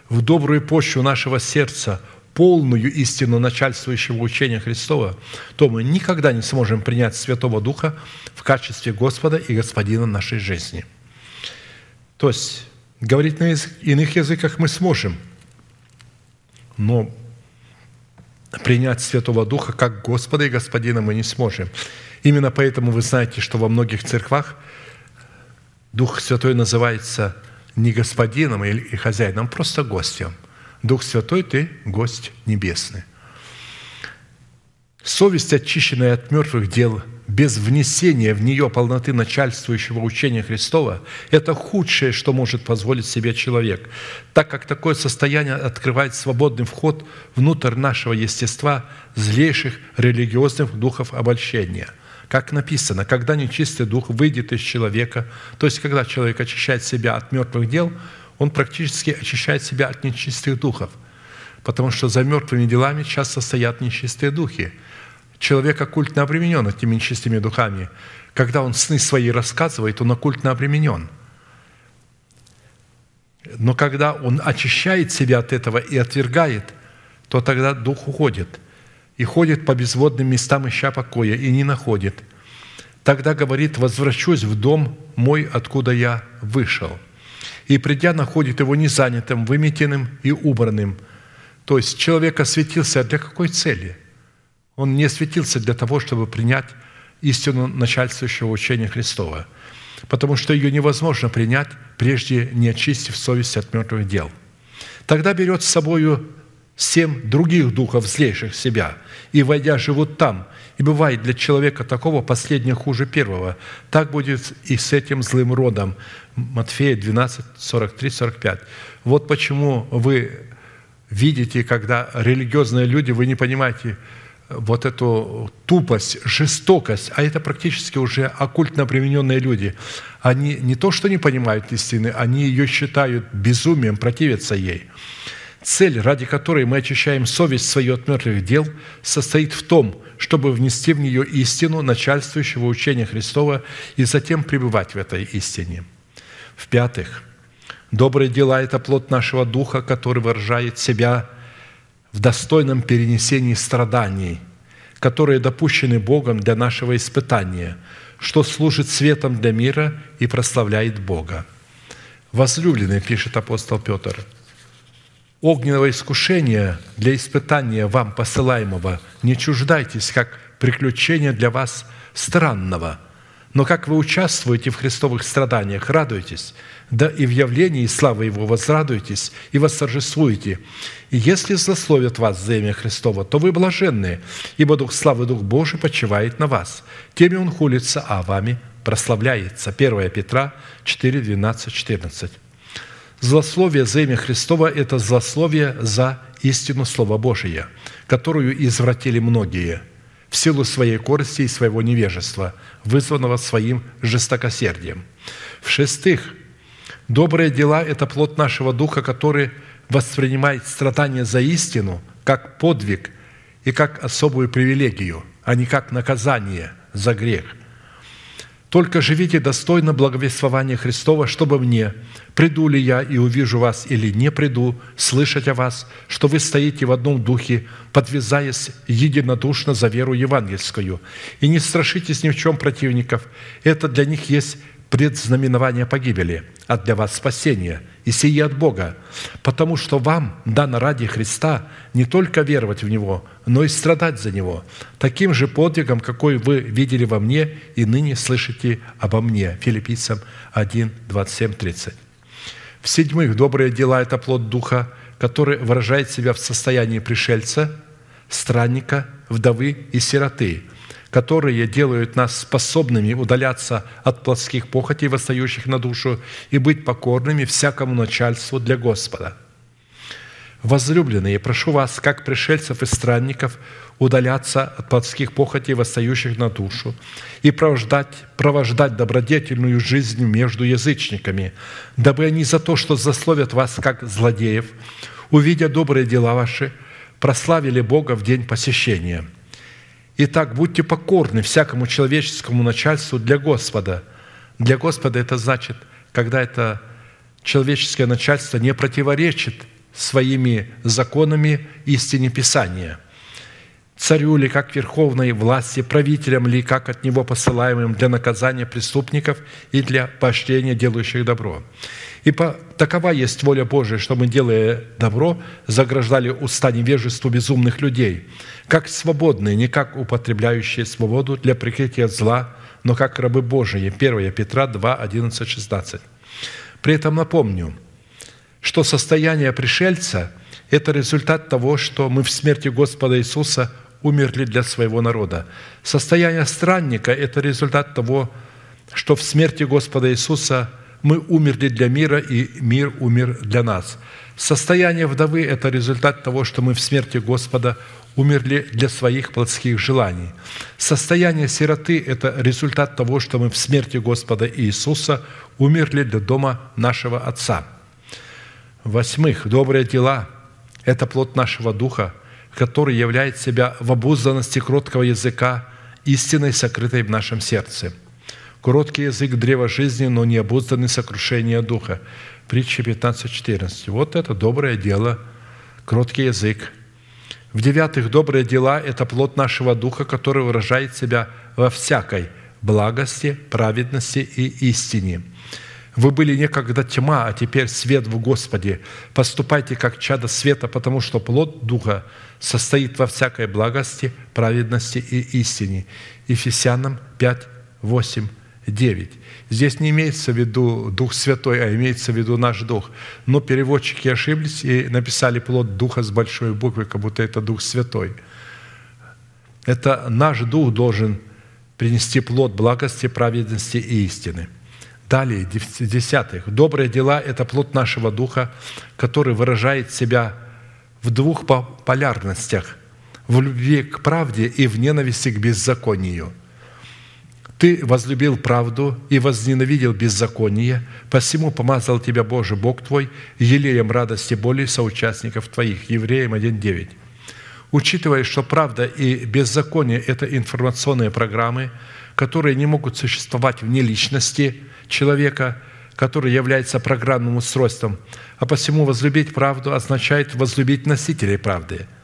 в добрую почву нашего сердца полную истину начальствующего учения Христова, то мы никогда не сможем принять Святого Духа в качестве Господа и Господина нашей жизни. То есть говорить на иных языках мы сможем, но принять Святого Духа как Господа и Господина мы не сможем. Именно поэтому вы знаете, что во многих церквах – Дух Святой называется не господином или хозяином, просто гостем. Дух Святой – ты гость небесный. Совесть, очищенная от мертвых дел, без внесения в нее полноты начальствующего учения Христова, это худшее, что может позволить себе человек, так как такое состояние открывает свободный вход внутрь нашего естества злейших религиозных духов обольщения – как написано, когда нечистый дух выйдет из человека, то есть когда человек очищает себя от мертвых дел, он практически очищает себя от нечистых духов, потому что за мертвыми делами часто стоят нечистые духи. Человек оккультно обременен этими нечистыми духами. Когда он сны свои рассказывает, он оккультно обременен. Но когда он очищает себя от этого и отвергает, то тогда дух уходит – и ходит по безводным местам, ища покоя, и не находит. Тогда говорит, возвращусь в дом мой, откуда я вышел. И придя, находит его незанятым, выметенным и убранным. То есть человек осветился для какой цели? Он не осветился для того, чтобы принять истину начальствующего учения Христова, потому что ее невозможно принять, прежде не очистив совесть от мертвых дел. Тогда берет с собою семь других духов злейших себя, и, войдя, живут там. И бывает для человека такого последнее хуже первого. Так будет и с этим злым родом. Матфея 12, 43, 45. Вот почему вы видите, когда религиозные люди, вы не понимаете вот эту тупость, жестокость, а это практически уже оккультно примененные люди. Они не то, что не понимают истины, они ее считают безумием, противятся ей. Цель, ради которой мы очищаем совесть свою от мертвых дел, состоит в том, чтобы внести в нее истину начальствующего учения Христова и затем пребывать в этой истине. В-пятых, добрые дела – это плод нашего духа, который выражает себя в достойном перенесении страданий, которые допущены Богом для нашего испытания, что служит светом для мира и прославляет Бога. Возлюбленный, пишет апостол Петр, огненного искушения для испытания вам посылаемого не чуждайтесь, как приключения для вас странного – но как вы участвуете в христовых страданиях, радуйтесь, да и в явлении славы Его возрадуйтесь и восторжествуете. И если злословят вас за имя Христова, то вы блаженные, ибо Дух славы, Дух Божий почивает на вас. Теми Он хулится, а вами прославляется. 1 Петра 4, 12, 14. Злословие за имя Христова – это злословие за истину Слова Божия, которую извратили многие – в силу своей корости и своего невежества, вызванного своим жестокосердием. В-шестых, добрые дела – это плод нашего духа, который воспринимает страдания за истину как подвиг и как особую привилегию, а не как наказание за грех – только живите достойно благовествования Христова, чтобы мне, приду ли я и увижу вас или не приду, слышать о вас, что вы стоите в одном духе, подвязаясь единодушно за веру евангельскую. И не страшитесь ни в чем противников. Это для них есть предзнаменование погибели, а для вас спасение, и сие от Бога, потому что вам дано ради Христа не только веровать в Него, но и страдать за Него, таким же подвигом, какой вы видели во мне и ныне слышите обо мне». Филиппийцам 1, 27, 30. В-седьмых, добрые дела – это плод Духа, который выражает себя в состоянии пришельца, странника, вдовы и сироты – которые делают нас способными удаляться от плотских похотей, восстающих на душу, и быть покорными всякому начальству для Господа. Возлюбленные, прошу вас, как пришельцев и странников, удаляться от плотских похотей, восстающих на душу, и провождать, провождать добродетельную жизнь между язычниками, дабы они за то, что засловят вас как злодеев, увидя добрые дела ваши, прославили Бога в день посещения – Итак, будьте покорны всякому человеческому начальству для Господа. Для Господа это значит, когда это человеческое начальство не противоречит своими законами истине Писания. Царю ли, как верховной власти, правителям ли, как от него посылаемым для наказания преступников и для поощрения делающих добро. Ибо такова есть воля Божия, что мы, делая добро, заграждали уста невежеству безумных людей, как свободные, не как употребляющие свободу для прикрытия зла, но как рабы Божии. 1 Петра 2, 11, 16. При этом напомню, что состояние пришельца – это результат того, что мы в смерти Господа Иисуса умерли для своего народа. Состояние странника – это результат того, что в смерти Господа Иисуса – мы умерли для мира, и мир умер для нас. Состояние вдовы – это результат того, что мы в смерти Господа умерли для своих плотских желаний. Состояние сироты – это результат того, что мы в смерти Господа Иисуса умерли для дома нашего Отца. Восьмых, добрые дела – это плод нашего Духа, который являет себя в обузданности кроткого языка, истиной, сокрытой в нашем сердце – Короткий язык – древа жизни, но не обузданный сокрушение духа. Притча 15.14. Вот это доброе дело, кроткий язык. В-девятых, добрые дела – это плод нашего духа, который выражает себя во всякой благости, праведности и истине. Вы были некогда тьма, а теперь свет в Господе. Поступайте как чадо света, потому что плод Духа состоит во всякой благости, праведности и истине. Ефесянам 5, 8, 9. Здесь не имеется в виду Дух Святой, а имеется в виду наш Дух. Но переводчики ошиблись и написали плод Духа с большой буквы, как будто это Дух Святой. Это наш Дух должен принести плод благости, праведности и истины. Далее, десятых. Добрые дела – это плод нашего Духа, который выражает себя в двух полярностях – в любви к правде и в ненависти к беззаконию – ты возлюбил правду и возненавидел беззаконие, посему помазал тебя Боже Бог твой елеем радости боли соучастников твоих». Евреям 1.9. Учитывая, что правда и беззаконие – это информационные программы, которые не могут существовать вне личности человека, который является программным устройством, а посему возлюбить правду означает возлюбить носителей правды –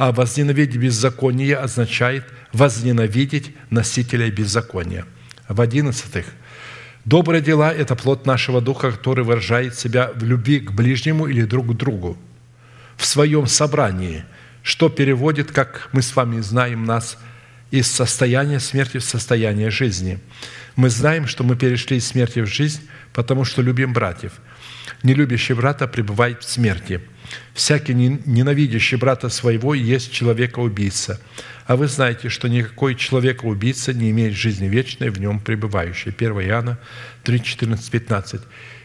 а возненавидеть беззаконие означает возненавидеть носителя беззакония. в одиннадцатых. Добрые дела – это плод нашего Духа, который выражает себя в любви к ближнему или друг к другу, в своем собрании, что переводит, как мы с вами знаем, нас из состояния смерти в состояние жизни. Мы знаем, что мы перешли из смерти в жизнь, потому что любим братьев. Нелюбящий брата пребывает в смерти. Всякий ненавидящий брата своего есть человека-убийца. А вы знаете, что никакой человека-убийца не имеет жизни вечной в нем пребывающей. 1 Иоанна 3, 14, 15.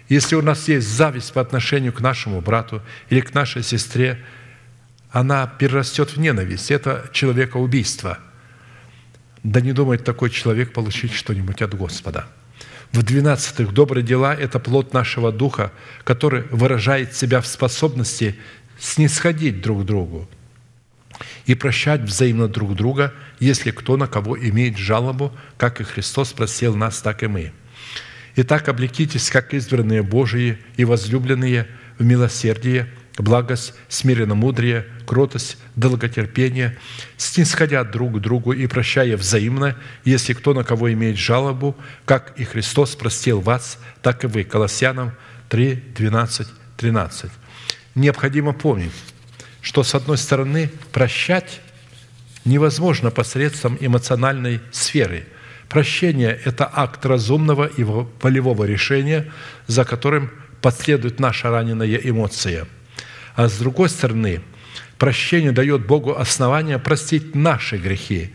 Если у нас есть зависть по отношению к нашему брату или к нашей сестре, она перерастет в ненависть. Это человекоубийство. Да не думает такой человек получить что-нибудь от Господа. В двенадцатых добрые дела – это плод нашего духа, который выражает себя в способности снисходить друг к другу и прощать взаимно друг друга, если кто на кого имеет жалобу, как и Христос просил нас, так и мы. Итак, облекитесь, как избранные Божии и возлюбленные в милосердие, благость, смиренно-мудрее, кротость, долготерпение, снисходя друг к другу и прощая взаимно, если кто на кого имеет жалобу, как и Христос простил вас, так и вы. Колоссянам 3, 12, 13. Необходимо помнить, что, с одной стороны, прощать невозможно посредством эмоциональной сферы – Прощение – это акт разумного и волевого решения, за которым последует наша раненая эмоция. А с другой стороны, прощение дает Богу основание простить наши грехи,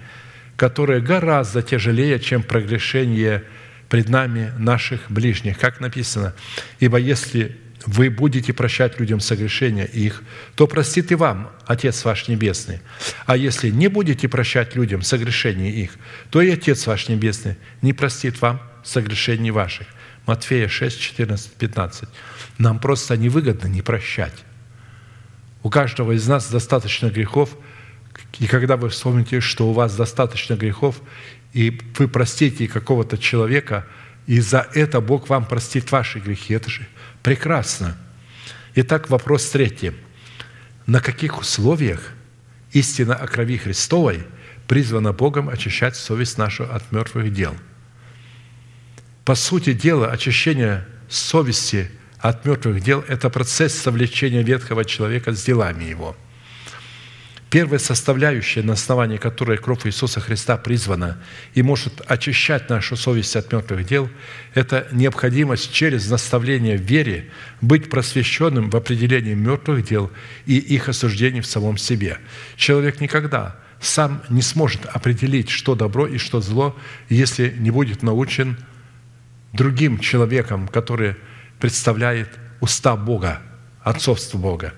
которые гораздо тяжелее, чем прогрешение пред нами наших ближних. Как написано, «Ибо если вы будете прощать людям согрешения их, то простит и вам Отец ваш Небесный. А если не будете прощать людям согрешения их, то и Отец ваш Небесный не простит вам согрешений ваших». Матфея 6, 14, 15. Нам просто невыгодно не прощать. У каждого из нас достаточно грехов, и когда вы вспомните, что у вас достаточно грехов, и вы простите какого-то человека, и за это Бог вам простит ваши грехи, это же – Прекрасно. Итак, вопрос третий. На каких условиях истина о крови Христовой призвана Богом очищать совесть нашу от мертвых дел? По сути дела, очищение совести от мертвых дел – это процесс совлечения ветхого человека с делами его – Первая составляющая, на основании которой кровь Иисуса Христа призвана и может очищать нашу совесть от мертвых дел, это необходимость через наставление в вере быть просвещенным в определении мертвых дел и их осуждении в самом себе. Человек никогда сам не сможет определить, что добро и что зло, если не будет научен другим человеком, который представляет уста Бога, отцовство Бога.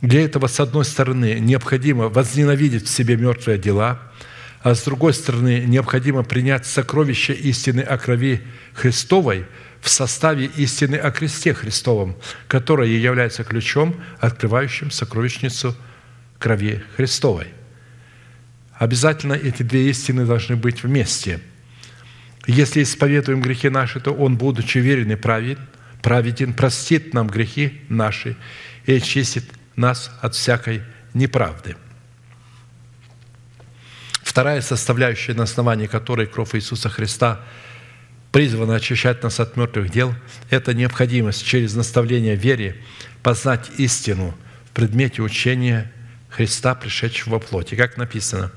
Для этого, с одной стороны, необходимо возненавидеть в себе мертвые дела, а с другой стороны, необходимо принять сокровище истины о крови Христовой в составе истины о кресте Христовом, которая является ключом, открывающим сокровищницу крови Христовой. Обязательно эти две истины должны быть вместе. Если исповедуем грехи наши, то Он, будучи верен и праведен, праведен простит нам грехи наши и очистит нас от всякой неправды. Вторая составляющая, на основании которой кровь Иисуса Христа призвана очищать нас от мертвых дел, это необходимость через наставление вере познать истину в предмете учения Христа, пришедшего во плоти. Как написано,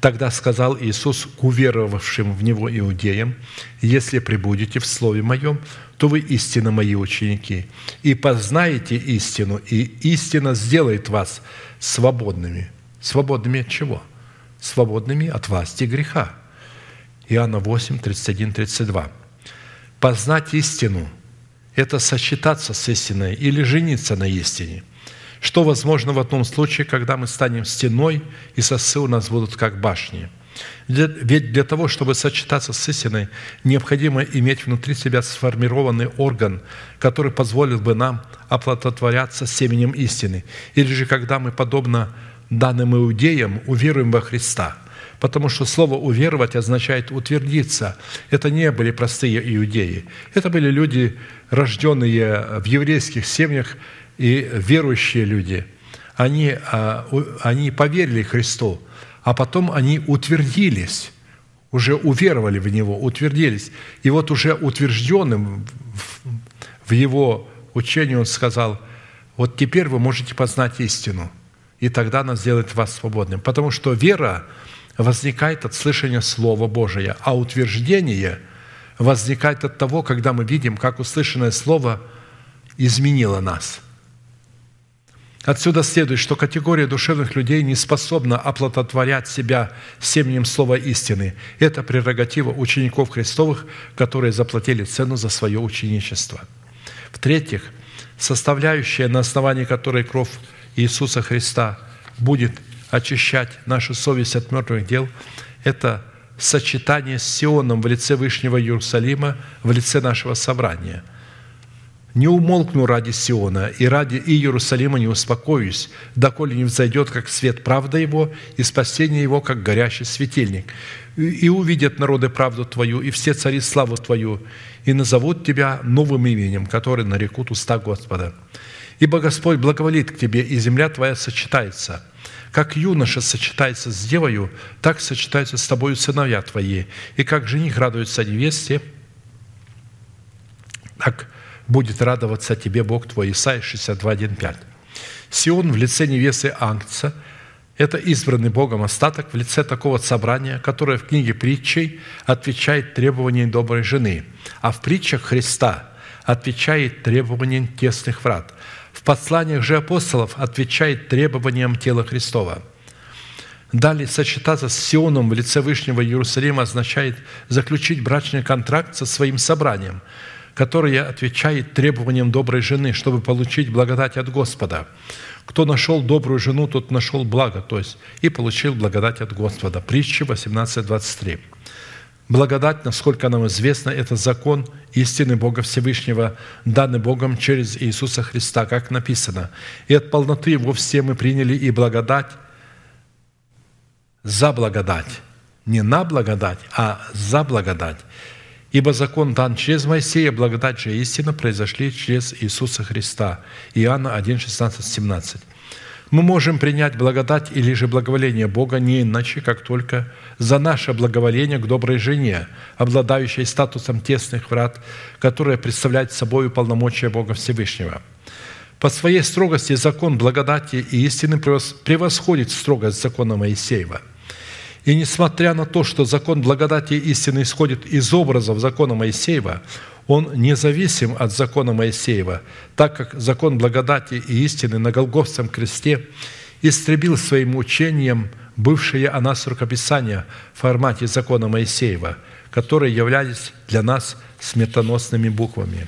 «Тогда сказал Иисус уверовавшим в Него иудеям, «Если прибудете в Слове Моем, то вы истинно мои ученики, и познаете истину, и истина сделает вас свободными». Свободными от чего? Свободными от власти греха. Иоанна 8, 31, 32. Познать истину – это сочетаться с истиной или жениться на истине – что возможно в одном случае, когда мы станем стеной, и сосы у нас будут как башни – ведь для того, чтобы сочетаться с истиной, необходимо иметь внутри себя сформированный орган, который позволил бы нам оплодотворяться семенем истины. Или же, когда мы, подобно данным иудеям, уверуем во Христа. Потому что слово «уверовать» означает «утвердиться». Это не были простые иудеи. Это были люди, рожденные в еврейских семьях и верующие люди. Они, а, они поверили Христу – а потом они утвердились. уже уверовали в Него, утвердились. И вот уже утвержденным в Его учении Он сказал, вот теперь вы можете познать истину, и тогда она сделает вас свободным. Потому что вера возникает от слышания Слова Божия, а утверждение возникает от того, когда мы видим, как услышанное Слово изменило нас – Отсюда следует, что категория душевных людей не способна оплодотворять себя семенем слова истины. Это прерогатива учеников Христовых, которые заплатили цену за свое ученичество. В-третьих, составляющая, на основании которой кровь Иисуса Христа будет очищать нашу совесть от мертвых дел, это сочетание с Сионом в лице Вышнего Иерусалима, в лице нашего собрания – не умолкну ради Сиона, и ради Иерусалима не успокоюсь, доколе не взойдет, как свет правда его, и спасение его, как горящий светильник. И увидят народы правду Твою, и все цари славу Твою, и назовут Тебя новым именем, которое нарекут уста Господа. Ибо Господь благоволит к Тебе, и земля Твоя сочетается. Как юноша сочетается с девою, так сочетаются с Тобою сыновья Твои, и как жених радуется невесте, так будет радоваться тебе Бог твой». Исайя 62, 1, 5. Сион в лице невесты Ангца – это избранный Богом остаток в лице такого собрания, которое в книге притчей отвечает требованиям доброй жены, а в притчах Христа отвечает требованиям тесных врат. В посланиях же апостолов отвечает требованиям тела Христова – Далее, сочетаться с Сионом в лице Вышнего Иерусалима означает заключить брачный контракт со своим собранием – которая отвечает требованиям доброй жены, чтобы получить благодать от Господа. Кто нашел добрую жену, тот нашел благо, то есть и получил благодать от Господа. Притча 18.23. Благодать, насколько нам известно, это закон истины Бога Всевышнего, данный Богом через Иисуса Христа, как написано. И от полноты Его все мы приняли и благодать за благодать. Не на благодать, а за благодать. Ибо закон дан через Моисея, благодать же истина произошли через Иисуса Христа. Иоанна 1, 16, 17. Мы можем принять благодать или же благоволение Бога не иначе, как только за наше благоволение к доброй жене, обладающей статусом тесных врат, которая представляет собой полномочия Бога Всевышнего. По своей строгости закон благодати и истины превосходит строгость закона Моисеева – и несмотря на то, что закон благодати истины исходит из образов закона Моисеева, он независим от закона Моисеева, так как закон благодати и истины на Голгофском кресте истребил своим учением бывшие о нас рукописания в формате закона Моисеева, которые являлись для нас смертоносными буквами.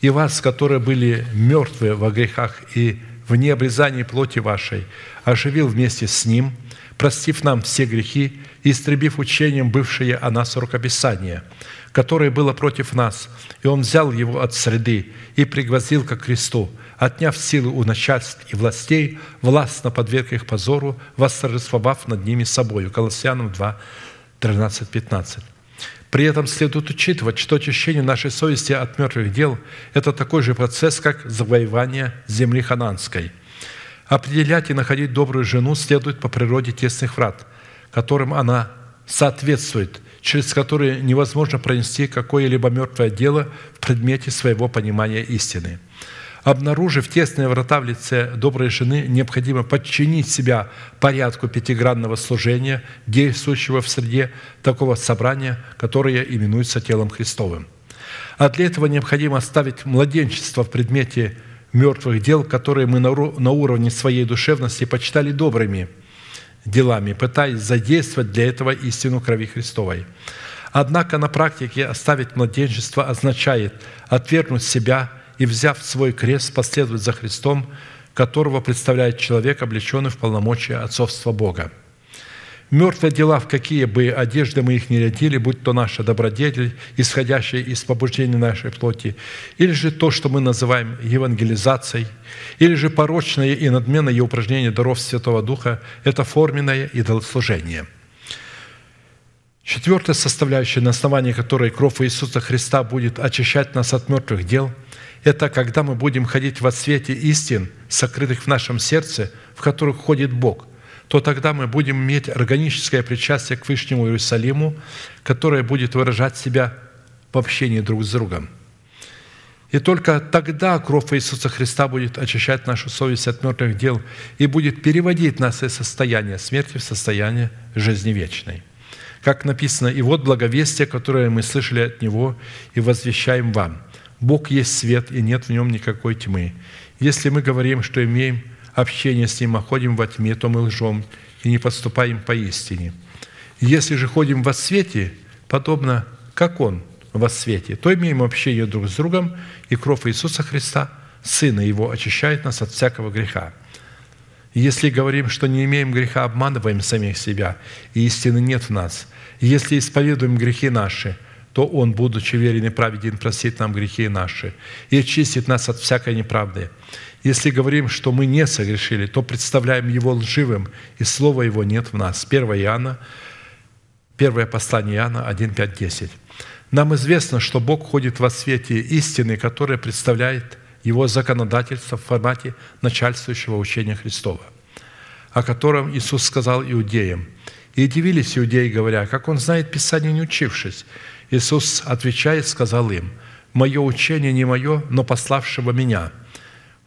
«И вас, которые были мертвы во грехах и в необрезании плоти вашей, оживил вместе с Ним – простив нам все грехи и истребив учением бывшее о нас рукописание, которое было против нас, и Он взял его от среды и пригвоздил ко кресту, отняв силы у начальств и властей, властно подверг их позору, восторжествовав над ними собою». Колоссянам 2, 13, 15. При этом следует учитывать, что очищение нашей совести от мертвых дел – это такой же процесс, как завоевание земли хананской – Определять и находить добрую жену следует по природе тесных врат, которым она соответствует, через которые невозможно пронести какое-либо мертвое дело в предмете своего понимания истины. Обнаружив тесные врата в лице доброй жены, необходимо подчинить себя порядку пятигранного служения, действующего в среде такого собрания, которое именуется телом Христовым. А для этого необходимо оставить младенчество в предмете мертвых дел, которые мы на уровне своей душевности почитали добрыми делами, пытаясь задействовать для этого истину крови Христовой. Однако на практике оставить младенчество означает отвергнуть себя и, взяв свой крест, последовать за Христом, которого представляет человек, облеченный в полномочия отцовства Бога – Мертвые дела, в какие бы одежды мы их не рядили, будь то наша добродетель, исходящая из побуждения нашей плоти, или же то, что мы называем евангелизацией, или же порочное и надменное упражнение даров Святого Духа – это форменное идолослужение. Четвертая составляющая, на основании которой кровь Иисуса Христа будет очищать нас от мертвых дел – это когда мы будем ходить во свете истин, сокрытых в нашем сердце, в которых ходит Бог – то тогда мы будем иметь органическое причастие к Вышнему Иерусалиму, которое будет выражать себя в общении друг с другом. И только тогда кровь Иисуса Христа будет очищать нашу совесть от мертвых дел и будет переводить нас из состояния смерти в состояние жизни вечной. Как написано, «И вот благовестие, которое мы слышали от Него, и возвещаем вам. Бог есть свет, и нет в нем никакой тьмы. Если мы говорим, что имеем общение с Ним, а ходим во тьме, то мы лжем и не подступаем по истине. Если же ходим во свете, подобно как Он во свете, то имеем общение друг с другом, и кровь Иисуса Христа, Сына Его, очищает нас от всякого греха. Если говорим, что не имеем греха, обманываем самих себя, и истины нет в нас. Если исповедуем грехи наши, то Он, будучи верен и праведен, простит нам грехи наши и очистит нас от всякой неправды. Если говорим, что мы не согрешили, то представляем Его лживым, и Слова Его нет в нас. 1 Иоанна, первое послание Иоанна 1, 5, 10. Нам известно, что Бог ходит во свете истины, которая представляет Его законодательство в формате начальствующего учения Христова, о котором Иисус сказал иудеям. И удивились иудеи, говоря, как Он знает Писание, не учившись. Иисус, отвечая, сказал им, «Мое учение не мое, но пославшего Меня.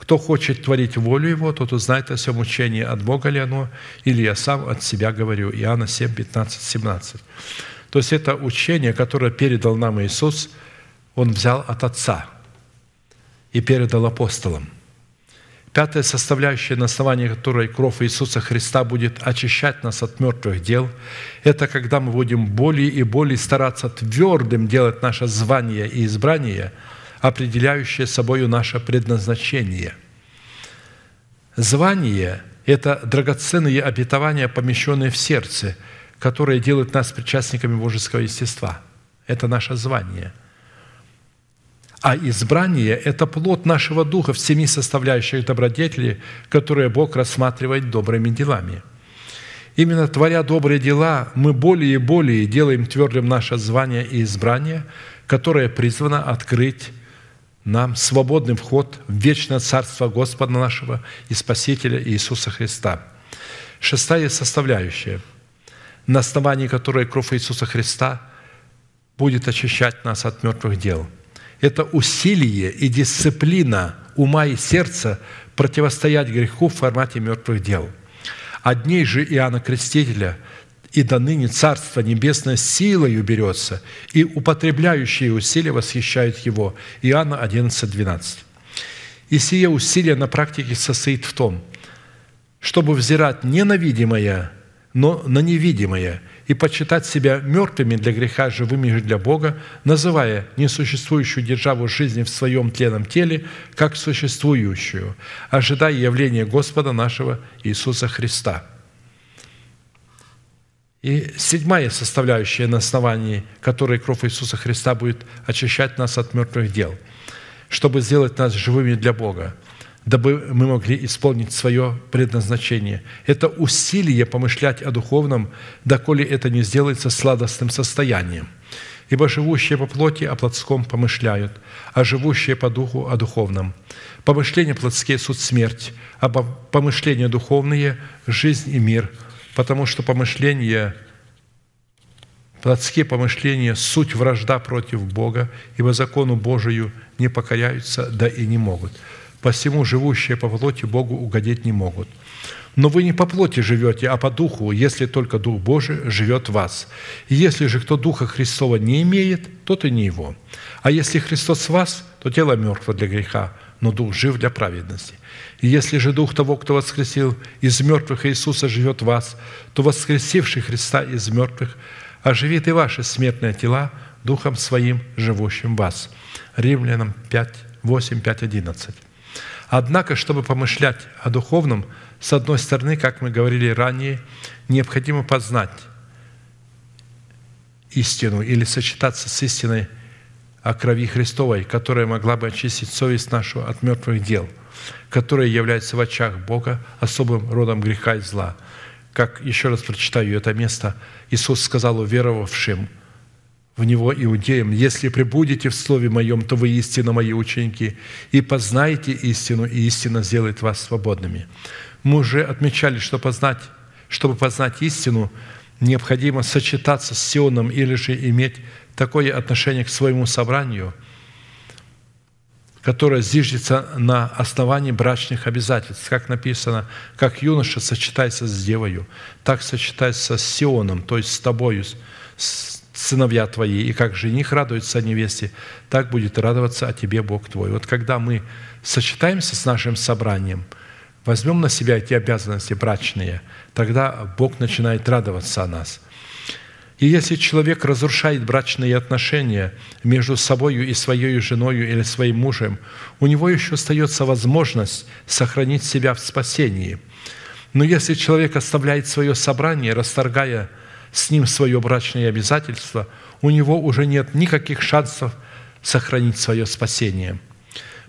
Кто хочет творить волю Его, тот узнает о всем учении, от Бога ли оно, или я сам от себя говорю». Иоанна 7, 15, 17. То есть это учение, которое передал нам Иисус, Он взял от Отца и передал апостолам. Пятая составляющая, на основании которой кровь Иисуса Христа будет очищать нас от мертвых дел, это когда мы будем более и более стараться твердым делать наше звание и избрание, определяющее собою наше предназначение. Звание – это драгоценные обетования, помещенные в сердце – которые делают нас причастниками божеского естества. Это наше звание. А избрание – это плод нашего духа в семи составляющих добродетели, которые Бог рассматривает добрыми делами. Именно творя добрые дела, мы более и более делаем твердым наше звание и избрание, которое призвано открыть нам свободный вход в вечное Царство Господа нашего и Спасителя Иисуса Христа. Шестая составляющая – на основании которой кровь Иисуса Христа будет очищать нас от мертвых дел. Это усилие и дисциплина ума и сердца противостоять греху в формате мертвых дел. Одней же Иоанна Крестителя и до ныне Царство Небесное силою берется, и употребляющие усилия восхищают Его. Иоанна 11, 12. И сие усилие на практике состоит в том, чтобы взирать не на видимое, но на невидимое, и почитать себя мертвыми для греха, живыми же для Бога, называя несуществующую державу жизни в своем тленном теле как существующую, ожидая явления Господа нашего Иисуса Христа». И седьмая составляющая, на основании которой кровь Иисуса Христа будет очищать нас от мертвых дел, чтобы сделать нас живыми для Бога – дабы мы могли исполнить свое предназначение. Это усилие помышлять о духовном, доколе это не сделается сладостным состоянием. Ибо живущие по плоти о плотском помышляют, а живущие по духу о духовном. Помышления плотские – суть смерть, а помышления духовные – жизнь и мир, потому что помышления Плотские помышления – суть вражда против Бога, ибо закону Божию не покоряются, да и не могут – посему живущие по плоти Богу угодить не могут. Но вы не по плоти живете, а по духу, если только Дух Божий живет в вас. И если же кто Духа Христова не имеет, тот и не его. А если Христос в вас, то тело мертво для греха, но Дух жив для праведности. Если же Дух того, кто воскресил из мертвых Иисуса живет в вас, то воскресивший Христа из мертвых оживит и ваши смертные тела Духом Своим, живущим в вас. Римлянам 5, 8, 5, 11. Однако, чтобы помышлять о духовном, с одной стороны, как мы говорили ранее, необходимо познать истину или сочетаться с истиной о крови Христовой, которая могла бы очистить совесть нашу от мертвых дел, которая является в очах Бога особым родом греха и зла. Как еще раз прочитаю это место, Иисус сказал уверовавшим – в Него иудеям, «Если пребудете в Слове Моем, то вы истинно Мои ученики, и познаете истину, и истина сделает вас свободными». Мы уже отмечали, что познать, Чтобы познать истину, необходимо сочетаться с Сионом или же иметь такое отношение к своему собранию, которое зиждется на основании брачных обязательств. Как написано, как юноша сочетается с девою, так сочетается с Сионом, то есть с тобою, с сыновья твои, и как жених радуется невесте, так будет радоваться о тебе Бог твой. Вот когда мы сочетаемся с нашим собранием, возьмем на себя эти обязанности брачные, тогда Бог начинает радоваться о нас. И если человек разрушает брачные отношения между собою и своей женой или своим мужем, у него еще остается возможность сохранить себя в спасении. Но если человек оставляет свое собрание, расторгая с ним свое брачное обязательство, у него уже нет никаких шансов сохранить свое спасение –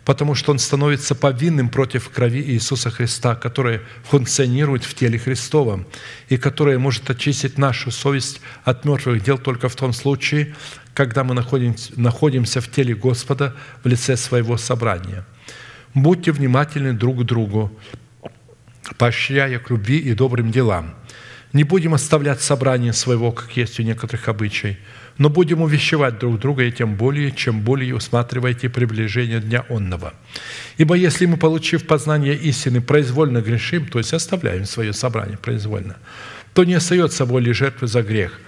потому что он становится повинным против крови Иисуса Христа, которая функционирует в теле Христовом и которая может очистить нашу совесть от мертвых дел только в том случае, когда мы находимся, в теле Господа в лице своего собрания. Будьте внимательны друг к другу, поощряя к любви и добрым делам. Не будем оставлять собрание своего, как есть у некоторых обычай – но будем увещевать друг друга, и тем более, чем более усматриваете приближение Дня Онного. Ибо если мы, получив познание истины, произвольно грешим, то есть оставляем свое собрание произвольно, то не остается более жертвы за грех,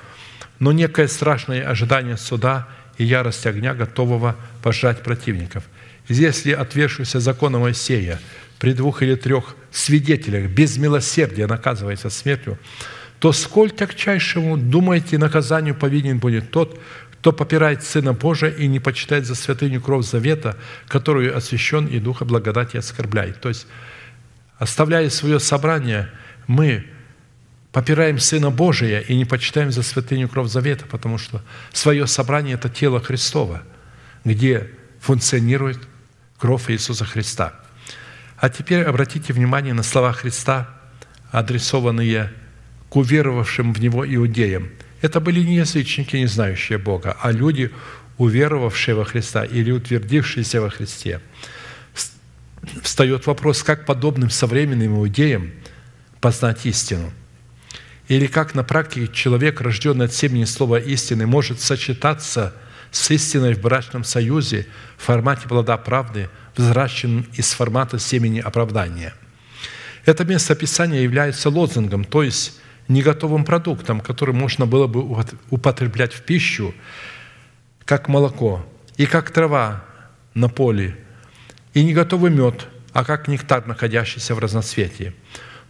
но некое страшное ожидание суда и ярость огня, готового пожать противников. Если отвергшийся закона Моисея при двух или трех свидетелях без милосердия наказывается смертью, то сколь тягчайшему, думаете, наказанию повинен будет тот, кто попирает Сына Божия и не почитает за святыню кровь завета, которую освящен и Духа благодати оскорбляет». То есть, оставляя свое собрание, мы попираем Сына Божия и не почитаем за святыню кровь завета, потому что свое собрание – это тело Христова, где функционирует кровь Иисуса Христа. А теперь обратите внимание на слова Христа, адресованные к уверовавшим в Него иудеям. Это были не язычники, не знающие Бога, а люди, уверовавшие во Христа или утвердившиеся во Христе. Встает вопрос, как подобным современным иудеям познать истину? Или как на практике человек, рожденный от семени слова истины, может сочетаться с истиной в брачном союзе в формате плода правды, взращенным из формата семени оправдания. Это место Писания является лозунгом, то есть не готовым продуктом, который можно было бы употреблять в пищу, как молоко, и как трава на поле, и не готовый мед, а как нектар, находящийся в разноцветии.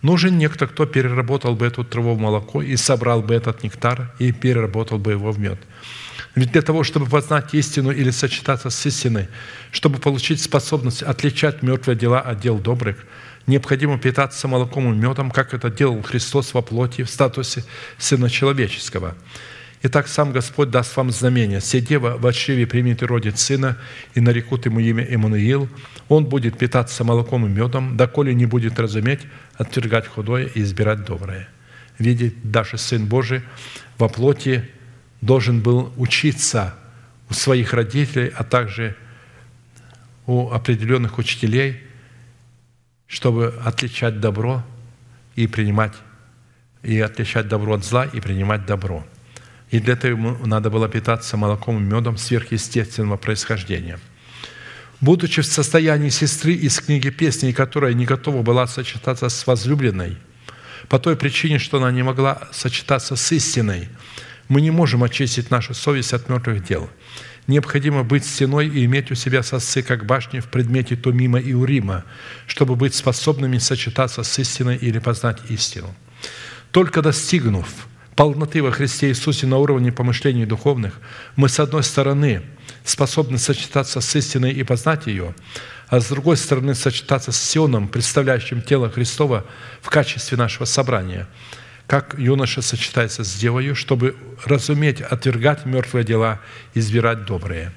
Нужен некто, кто переработал бы эту траву в молоко и собрал бы этот нектар и переработал бы его в мед. Ведь для того, чтобы познать истину или сочетаться с истиной, чтобы получить способность отличать мертвые дела от дел добрых – необходимо питаться молоком и медом, как это делал Христос во плоти в статусе Сына Человеческого. Итак, сам Господь даст вам знамение. Се дева в отшиве примет и родит сына, и нарекут ему имя Эммануил. Он будет питаться молоком и медом, доколе не будет разуметь, отвергать худое и избирать доброе. Видеть, даже Сын Божий во плоти должен был учиться у своих родителей, а также у определенных учителей – чтобы отличать добро и принимать, и отличать добро от зла и принимать добро. И для этого ему надо было питаться молоком и медом сверхъестественного происхождения. Будучи в состоянии сестры из книги песней, которая не готова была сочетаться с возлюбленной, по той причине, что она не могла сочетаться с истиной, мы не можем очистить нашу совесть от мертвых дел – необходимо быть стеной и иметь у себя сосцы, как башни в предмете Томима и Урима, чтобы быть способными сочетаться с истиной или познать истину. Только достигнув полноты во Христе Иисусе на уровне помышлений духовных, мы, с одной стороны, способны сочетаться с истиной и познать ее, а с другой стороны, сочетаться с Сионом, представляющим тело Христова в качестве нашего собрания – как юноша сочетается с девою, чтобы разуметь отвергать мертвые дела, избирать добрые.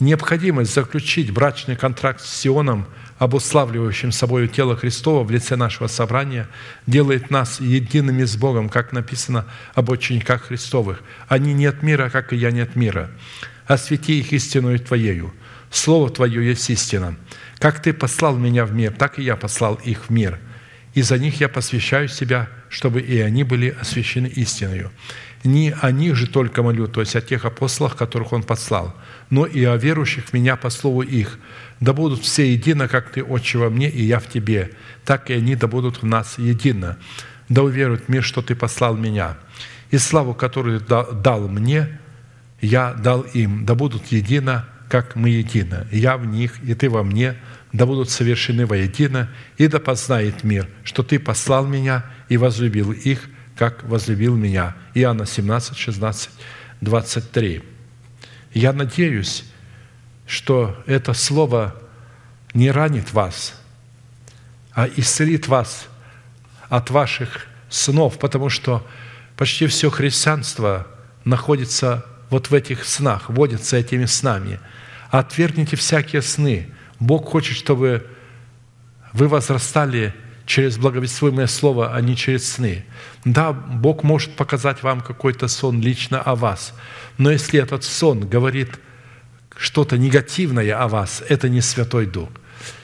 Необходимость заключить брачный контракт с Сионом, обуславливающим собой тело Христова в лице нашего собрания, делает нас едиными с Богом, как написано об учениках Христовых. Они не от мира, как и я не от мира. Освети их истинную Твоею. Слово Твое есть истина. Как Ты послал меня в мир, так и я послал их в мир. И за них я посвящаю себя, чтобы и они были освящены истиною. Не о них же только молю, то есть о тех апостолах, которых Он послал, но и о верующих в Меня по слову их. Да будут все едино, как Ты, Отче, во мне, и я в Тебе, так и они да будут в нас едино. Да уверует мир, что Ты послал Меня. И славу, которую дал мне, я дал им, да будут едино, как мы едино. Я в них, и Ты во мне, да будут совершены воедино, и да познает мир, что Ты послал Меня и возлюбил их, как возлюбил меня». Иоанна 17, 16, 23. Я надеюсь, что это слово не ранит вас, а исцелит вас от ваших снов, потому что почти все христианство находится вот в этих снах, водится этими снами. Отвергните всякие сны. Бог хочет, чтобы вы возрастали через благовествуемое слово, а не через сны. Да, Бог может показать вам какой-то сон лично о вас, но если этот сон говорит что-то негативное о вас, это не Святой Дух.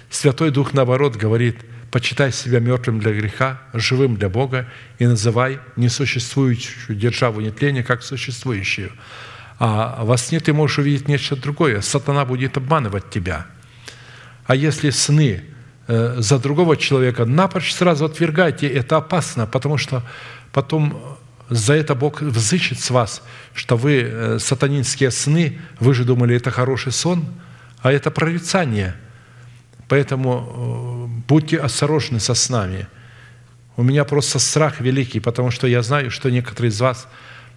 Святой Дух, наоборот, говорит, почитай себя мертвым для греха, живым для Бога и называй несуществующую державу нетления как существующую. А во сне ты можешь увидеть нечто другое. Сатана будет обманывать тебя. А если сны Э, за другого человека, напрочь сразу отвергайте. Это опасно, потому что потом за это Бог взыщет с вас, что вы э, сатанинские сны, вы же думали, это хороший сон, а это прорицание. Поэтому э, будьте осторожны со снами. У меня просто страх великий, потому что я знаю, что некоторые из вас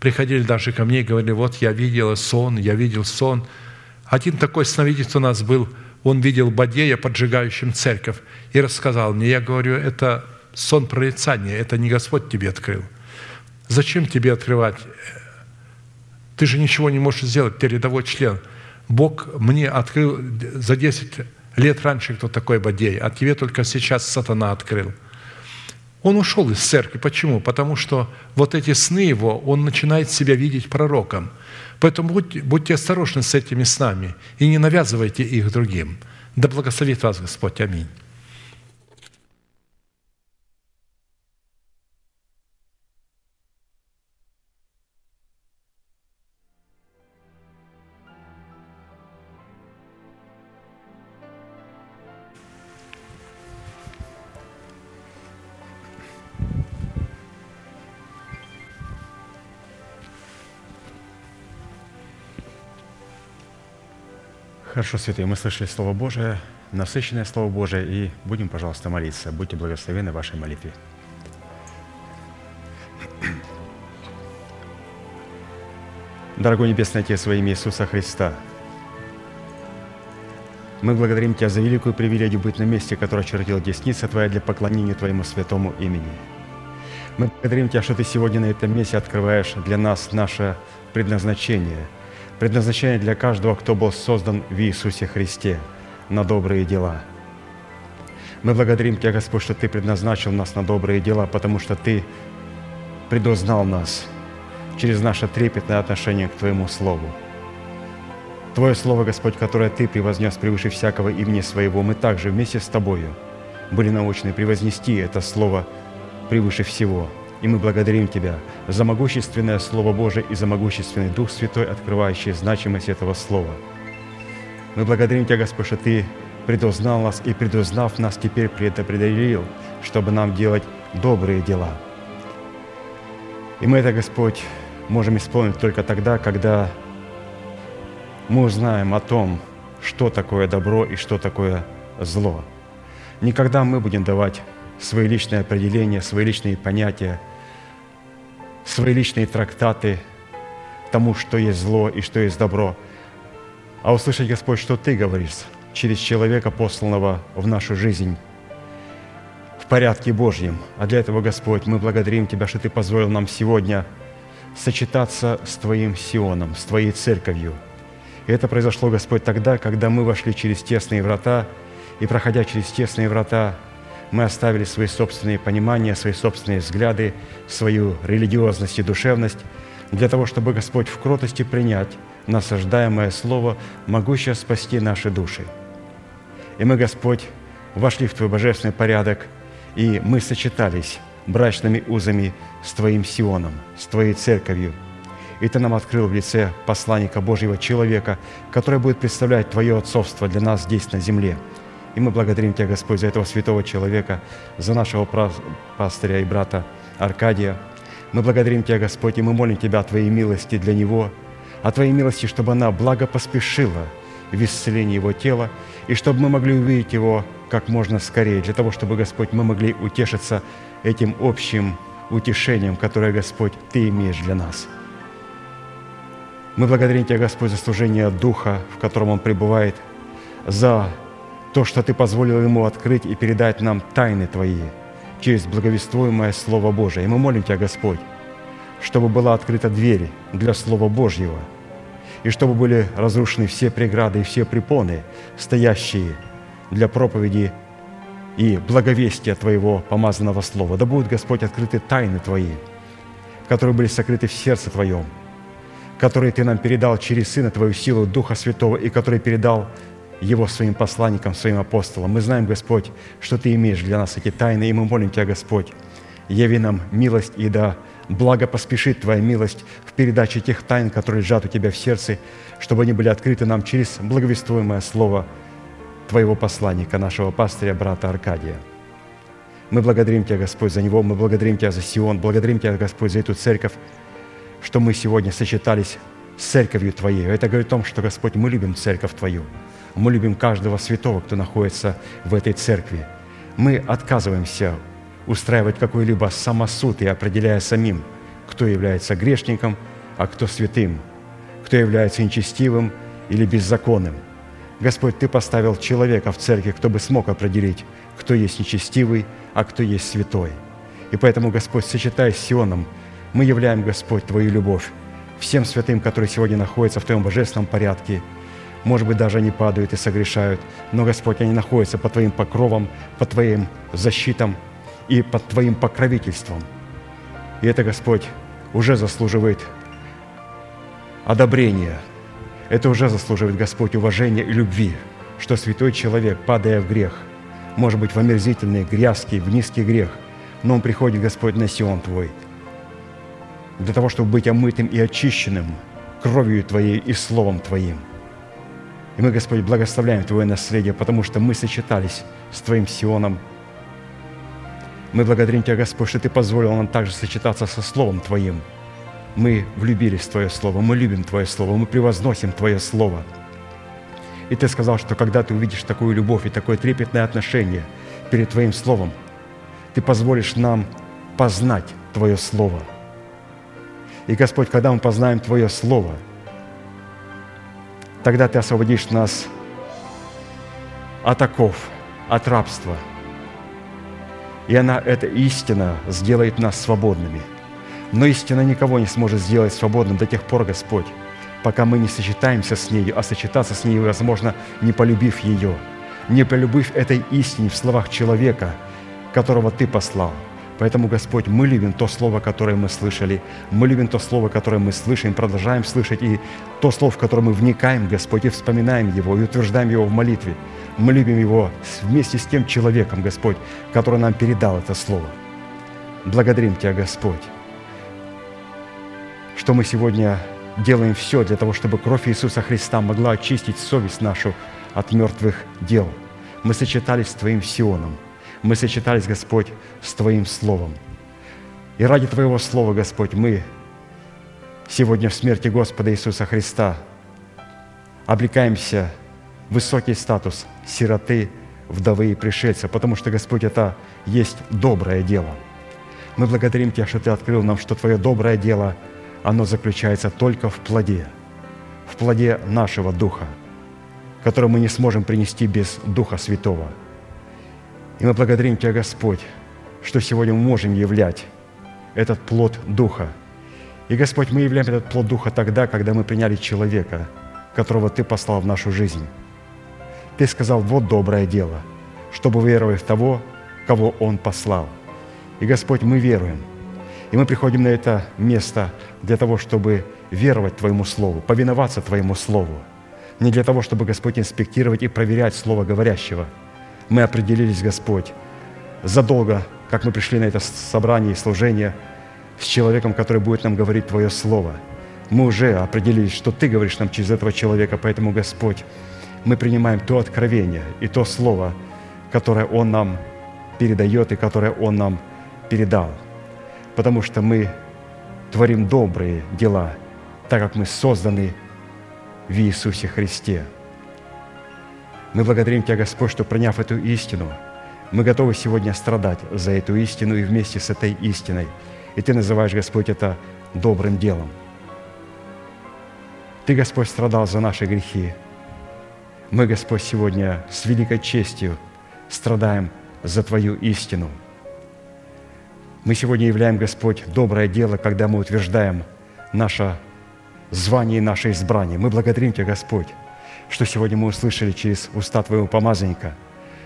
приходили даже ко мне и говорили, вот я видел сон, я видел сон. Один такой сновидец у нас был – он видел Бадея, поджигающим церковь, и рассказал мне, я говорю, это сон прорицания, это не Господь тебе открыл. Зачем тебе открывать? Ты же ничего не можешь сделать, ты рядовой член. Бог мне открыл за 10 лет раньше, кто такой Бадей, а тебе только сейчас сатана открыл. Он ушел из церкви. Почему? Потому что вот эти сны его, он начинает себя видеть пророком – Поэтому будьте, будьте осторожны с этими снами и не навязывайте их другим. Да благословит вас Господь. Аминь. Хорошо, святые, мы слышали Слово Божие, насыщенное Слово Божие, и будем, пожалуйста, молиться. Будьте благословены в вашей молитве. Дорогой Небесный Отец, во имя Иисуса Христа, мы благодарим Тебя за великую привилегию быть на месте, которое чертил десница Твоя для поклонения Твоему святому имени. Мы благодарим Тебя, что Ты сегодня на этом месте открываешь для нас наше предназначение – предназначение для каждого, кто был создан в Иисусе Христе на добрые дела. Мы благодарим Тебя, Господь, что Ты предназначил нас на добрые дела, потому что Ты предузнал нас через наше трепетное отношение к Твоему Слову. Твое Слово, Господь, которое Ты превознес превыше всякого имени Своего, мы также вместе с Тобою были научены превознести это Слово превыше всего – и мы благодарим Тебя за могущественное Слово Божие и за могущественный Дух Святой, открывающий значимость этого Слова. Мы благодарим Тебя, Господь, что Ты предузнал нас и, предузнав нас, теперь предопределил, чтобы нам делать добрые дела. И мы это, Господь, можем исполнить только тогда, когда мы узнаем о том, что такое добро и что такое зло. Никогда мы будем давать свои личные определения, свои личные понятия – свои личные трактаты тому, что есть зло и что есть добро, а услышать, Господь, что Ты говоришь через человека, посланного в нашу жизнь в порядке Божьем. А для этого, Господь, мы благодарим Тебя, что Ты позволил нам сегодня сочетаться с Твоим Сионом, с Твоей церковью. И это произошло, Господь, тогда, когда мы вошли через тесные врата, и, проходя через тесные врата, мы оставили свои собственные понимания, свои собственные взгляды, свою религиозность и душевность для того, чтобы Господь в кротости принять насаждаемое Слово, могущее спасти наши души. И мы, Господь, вошли в Твой божественный порядок, и мы сочетались брачными узами с Твоим Сионом, с Твоей церковью. И Ты нам открыл в лице посланника Божьего человека, который будет представлять Твое отцовство для нас здесь на земле. И мы благодарим Тебя, Господь, за этого святого человека, за нашего пастыря и брата Аркадия. Мы благодарим Тебя, Господь, и мы молим Тебя о Твоей милости для него, о Твоей милости, чтобы она благо поспешила в исцелении его тела, и чтобы мы могли увидеть его как можно скорее, для того, чтобы, Господь, мы могли утешиться этим общим утешением, которое, Господь, Ты имеешь для нас. Мы благодарим Тебя, Господь, за служение Духа, в котором Он пребывает, за то, что Ты позволил Ему открыть и передать нам тайны Твои через благовествуемое Слово Божие. И мы молим Тебя, Господь, чтобы была открыта дверь для Слова Божьего, и чтобы были разрушены все преграды и все препоны, стоящие для проповеди и благовестия Твоего помазанного Слова. Да будут, Господь, открыты тайны Твои, которые были сокрыты в сердце Твоем, которые Ты нам передал через Сына Твою силу Духа Святого и который передал Его своим посланникам, своим апостолам. Мы знаем, Господь, что Ты имеешь для нас эти тайны, и мы молим Тебя, Господь, яви нам милость и да благо поспешит Твоя милость в передаче тех тайн, которые лежат у Тебя в сердце, чтобы они были открыты нам через благовествуемое Слово – Твоего посланника, нашего пастыря, брата Аркадия. Мы благодарим Тебя, Господь, за него, мы благодарим Тебя за Сион, благодарим Тебя, Господь, за эту церковь, что мы сегодня сочетались с церковью Твоей. Это говорит о том, что, Господь, мы любим церковь Твою, мы любим каждого святого, кто находится в этой церкви. Мы отказываемся устраивать какой-либо самосуд и определяя самим, кто является грешником, а кто святым, кто является нечестивым или беззаконным – Господь, Ты поставил человека в церкви, кто бы смог определить, кто есть нечестивый, а кто есть святой. И поэтому, Господь, сочетаясь с Сионом, мы являем, Господь, Твою любовь всем святым, которые сегодня находятся в Твоем божественном порядке. Может быть, даже они падают и согрешают, но, Господь, они находятся под Твоим покровом, под Твоим защитом и под Твоим покровительством. И это, Господь, уже заслуживает одобрения – это уже заслуживает Господь уважения и любви, что святой человек, падая в грех, может быть в омерзительный, грязкий, в низкий грех, но он приходит, Господь, на Сион Твой, для того, чтобы быть омытым и очищенным кровью Твоей и Словом Твоим. И мы, Господь, благословляем Твое наследие, потому что мы сочетались с Твоим Сионом. Мы благодарим Тебя, Господь, что Ты позволил нам также сочетаться со Словом Твоим – мы влюбились в Твое Слово, мы любим Твое Слово, мы превозносим Твое Слово. И Ты сказал, что когда Ты увидишь такую любовь и такое трепетное отношение перед Твоим Словом, Ты позволишь нам познать Твое Слово. И, Господь, когда мы познаем Твое Слово, тогда Ты освободишь нас от оков, от рабства. И она, эта истина, сделает нас свободными – но истина никого не сможет сделать свободным до тех пор, Господь, пока мы не сочетаемся с нею, а сочетаться с ней, возможно, не полюбив ее, не полюбив этой истине в словах человека, которого Ты послал. Поэтому, Господь, мы любим то Слово, которое мы слышали, мы любим то Слово, которое мы слышим, продолжаем слышать, и то Слово, в которое мы вникаем, Господь, и вспоминаем его, и утверждаем его в молитве. Мы любим его вместе с тем человеком, Господь, который нам передал это Слово. Благодарим Тебя, Господь что мы сегодня делаем все для того, чтобы кровь Иисуса Христа могла очистить совесть нашу от мертвых дел. Мы сочетались с Твоим Сионом. Мы сочетались, Господь, с Твоим Словом. И ради Твоего Слова, Господь, мы сегодня в смерти Господа Иисуса Христа облекаемся в высокий статус сироты, вдовы и пришельца, потому что, Господь, это есть доброе дело. Мы благодарим Тебя, что Ты открыл нам, что Твое доброе дело – оно заключается только в плоде, в плоде нашего Духа, который мы не сможем принести без Духа Святого. И мы благодарим Тебя, Господь, что сегодня мы можем являть этот плод Духа. И, Господь, мы являем этот плод Духа тогда, когда мы приняли человека, которого Ты послал в нашу жизнь. Ты сказал, вот доброе дело, чтобы веровать в того, кого Он послал. И, Господь, мы веруем – и мы приходим на это место для того, чтобы веровать Твоему Слову, повиноваться Твоему Слову. Не для того, чтобы, Господь, инспектировать и проверять Слово говорящего. Мы определились, Господь, задолго как мы пришли на это собрание и служение с человеком, который будет нам говорить Твое Слово. Мы уже определились, что Ты говоришь нам через этого человека, поэтому, Господь, мы принимаем то откровение и то Слово, которое Он нам передает и которое Он нам передал. Потому что мы творим добрые дела, так как мы созданы в Иисусе Христе. Мы благодарим Тебя, Господь, что, приняв эту истину, мы готовы сегодня страдать за эту истину и вместе с этой истиной. И Ты называешь, Господь, это добрым делом. Ты, Господь, страдал за наши грехи. Мы, Господь, сегодня с великой честью страдаем за Твою истину. Мы сегодня являем, Господь, доброе дело, когда мы утверждаем наше звание и наше избрание. Мы благодарим Тебя, Господь, что сегодня мы услышали через уста Твоего помазанника,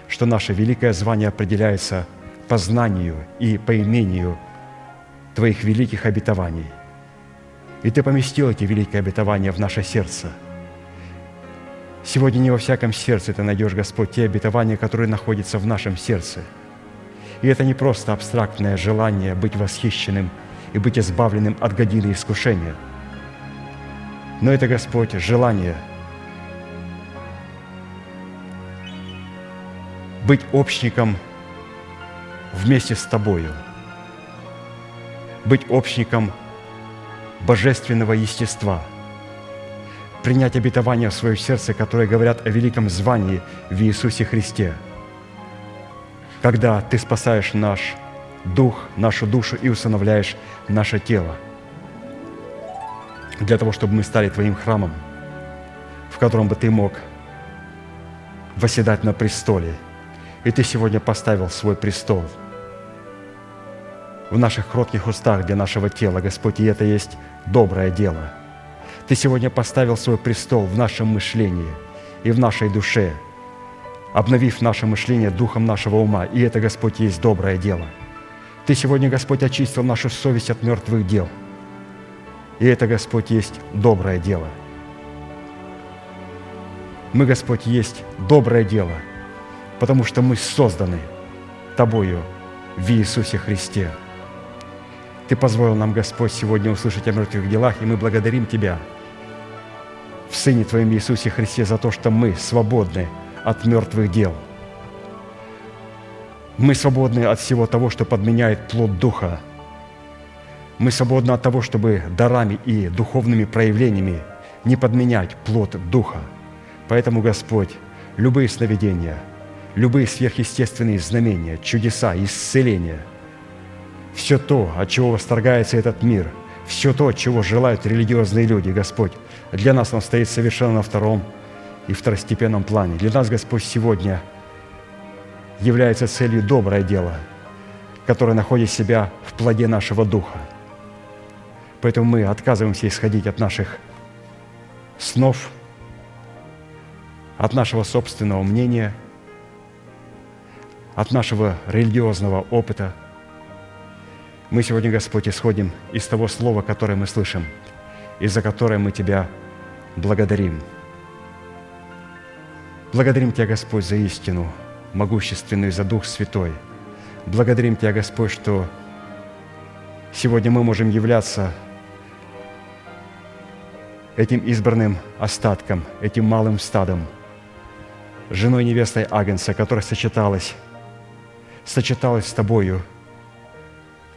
что наше великое звание определяется по знанию и по имению Твоих великих обетований. И Ты поместил эти великие обетования в наше сердце. Сегодня не во всяком сердце Ты найдешь, Господь, те обетования, которые находятся в нашем сердце. И это не просто абстрактное желание быть восхищенным и быть избавленным от годины искушения, но это, Господь, желание – быть общником вместе с Тобою, быть общником божественного естества, принять обетование в свое сердце, которые говорят о великом звании в Иисусе Христе, когда Ты спасаешь наш дух, нашу душу и усыновляешь наше тело, для того, чтобы мы стали Твоим храмом, в котором бы Ты мог восседать на престоле – и Ты сегодня поставил свой престол в наших кротких устах для нашего тела, Господь, и это есть доброе дело. Ты сегодня поставил свой престол в нашем мышлении и в нашей душе, обновив наше мышление духом нашего ума, и это, Господь, есть доброе дело. Ты сегодня, Господь, очистил нашу совесть от мертвых дел, и это, Господь, есть доброе дело. Мы, Господь, есть доброе дело – потому что мы созданы Тобою в Иисусе Христе. Ты позволил нам, Господь, сегодня услышать о мертвых делах, и мы благодарим Тебя в Сыне Твоем Иисусе Христе за то, что мы свободны от мертвых дел. Мы свободны от всего того, что подменяет плод Духа. Мы свободны от того, чтобы дарами и духовными проявлениями не подменять плод Духа. Поэтому, Господь, любые сновидения – любые сверхъестественные знамения, чудеса, исцеления, все то, от чего восторгается этот мир, все то, чего желают религиозные люди, Господь, для нас он стоит совершенно на втором и второстепенном плане. Для нас, Господь, сегодня является целью доброе дело, которое находит себя в плоде нашего духа. Поэтому мы отказываемся исходить от наших снов, от нашего собственного мнения – от нашего религиозного опыта. Мы сегодня, Господь, исходим из того слова, которое мы слышим, и за которое мы Тебя благодарим. Благодарим Тебя, Господь, за истину, могущественную, за Дух Святой. Благодарим Тебя, Господь, что сегодня мы можем являться этим избранным остатком, этим малым стадом, женой невестой Агнца, которая сочеталась сочеталась с Тобою,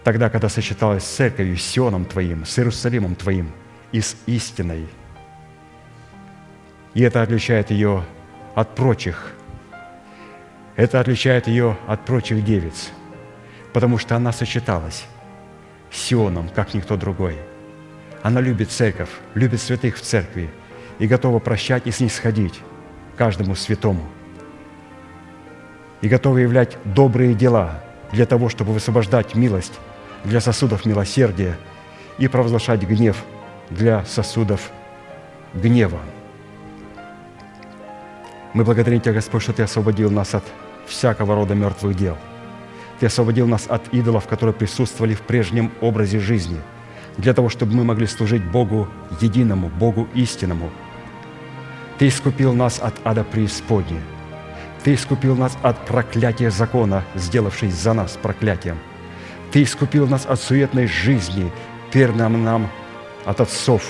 тогда, когда сочеталась с Церковью, с Сионом Твоим, с Иерусалимом Твоим и с истиной. И это отличает ее от прочих. Это отличает ее от прочих девиц, потому что она сочеталась с Сионом, как никто другой. Она любит церковь, любит святых в церкви и готова прощать и снисходить каждому святому – и готовы являть добрые дела для того, чтобы высвобождать милость для сосудов милосердия и провозглашать гнев для сосудов гнева. Мы благодарим Тебя, Господь, что Ты освободил нас от всякого рода мертвых дел. Ты освободил нас от идолов, которые присутствовали в прежнем образе жизни, для того, чтобы мы могли служить Богу единому, Богу истинному. Ты искупил нас от ада преисподней – Ты искупил нас от проклятия закона, сделавшись за нас проклятием. Ты искупил нас от суетной жизни, перным нам от отцов,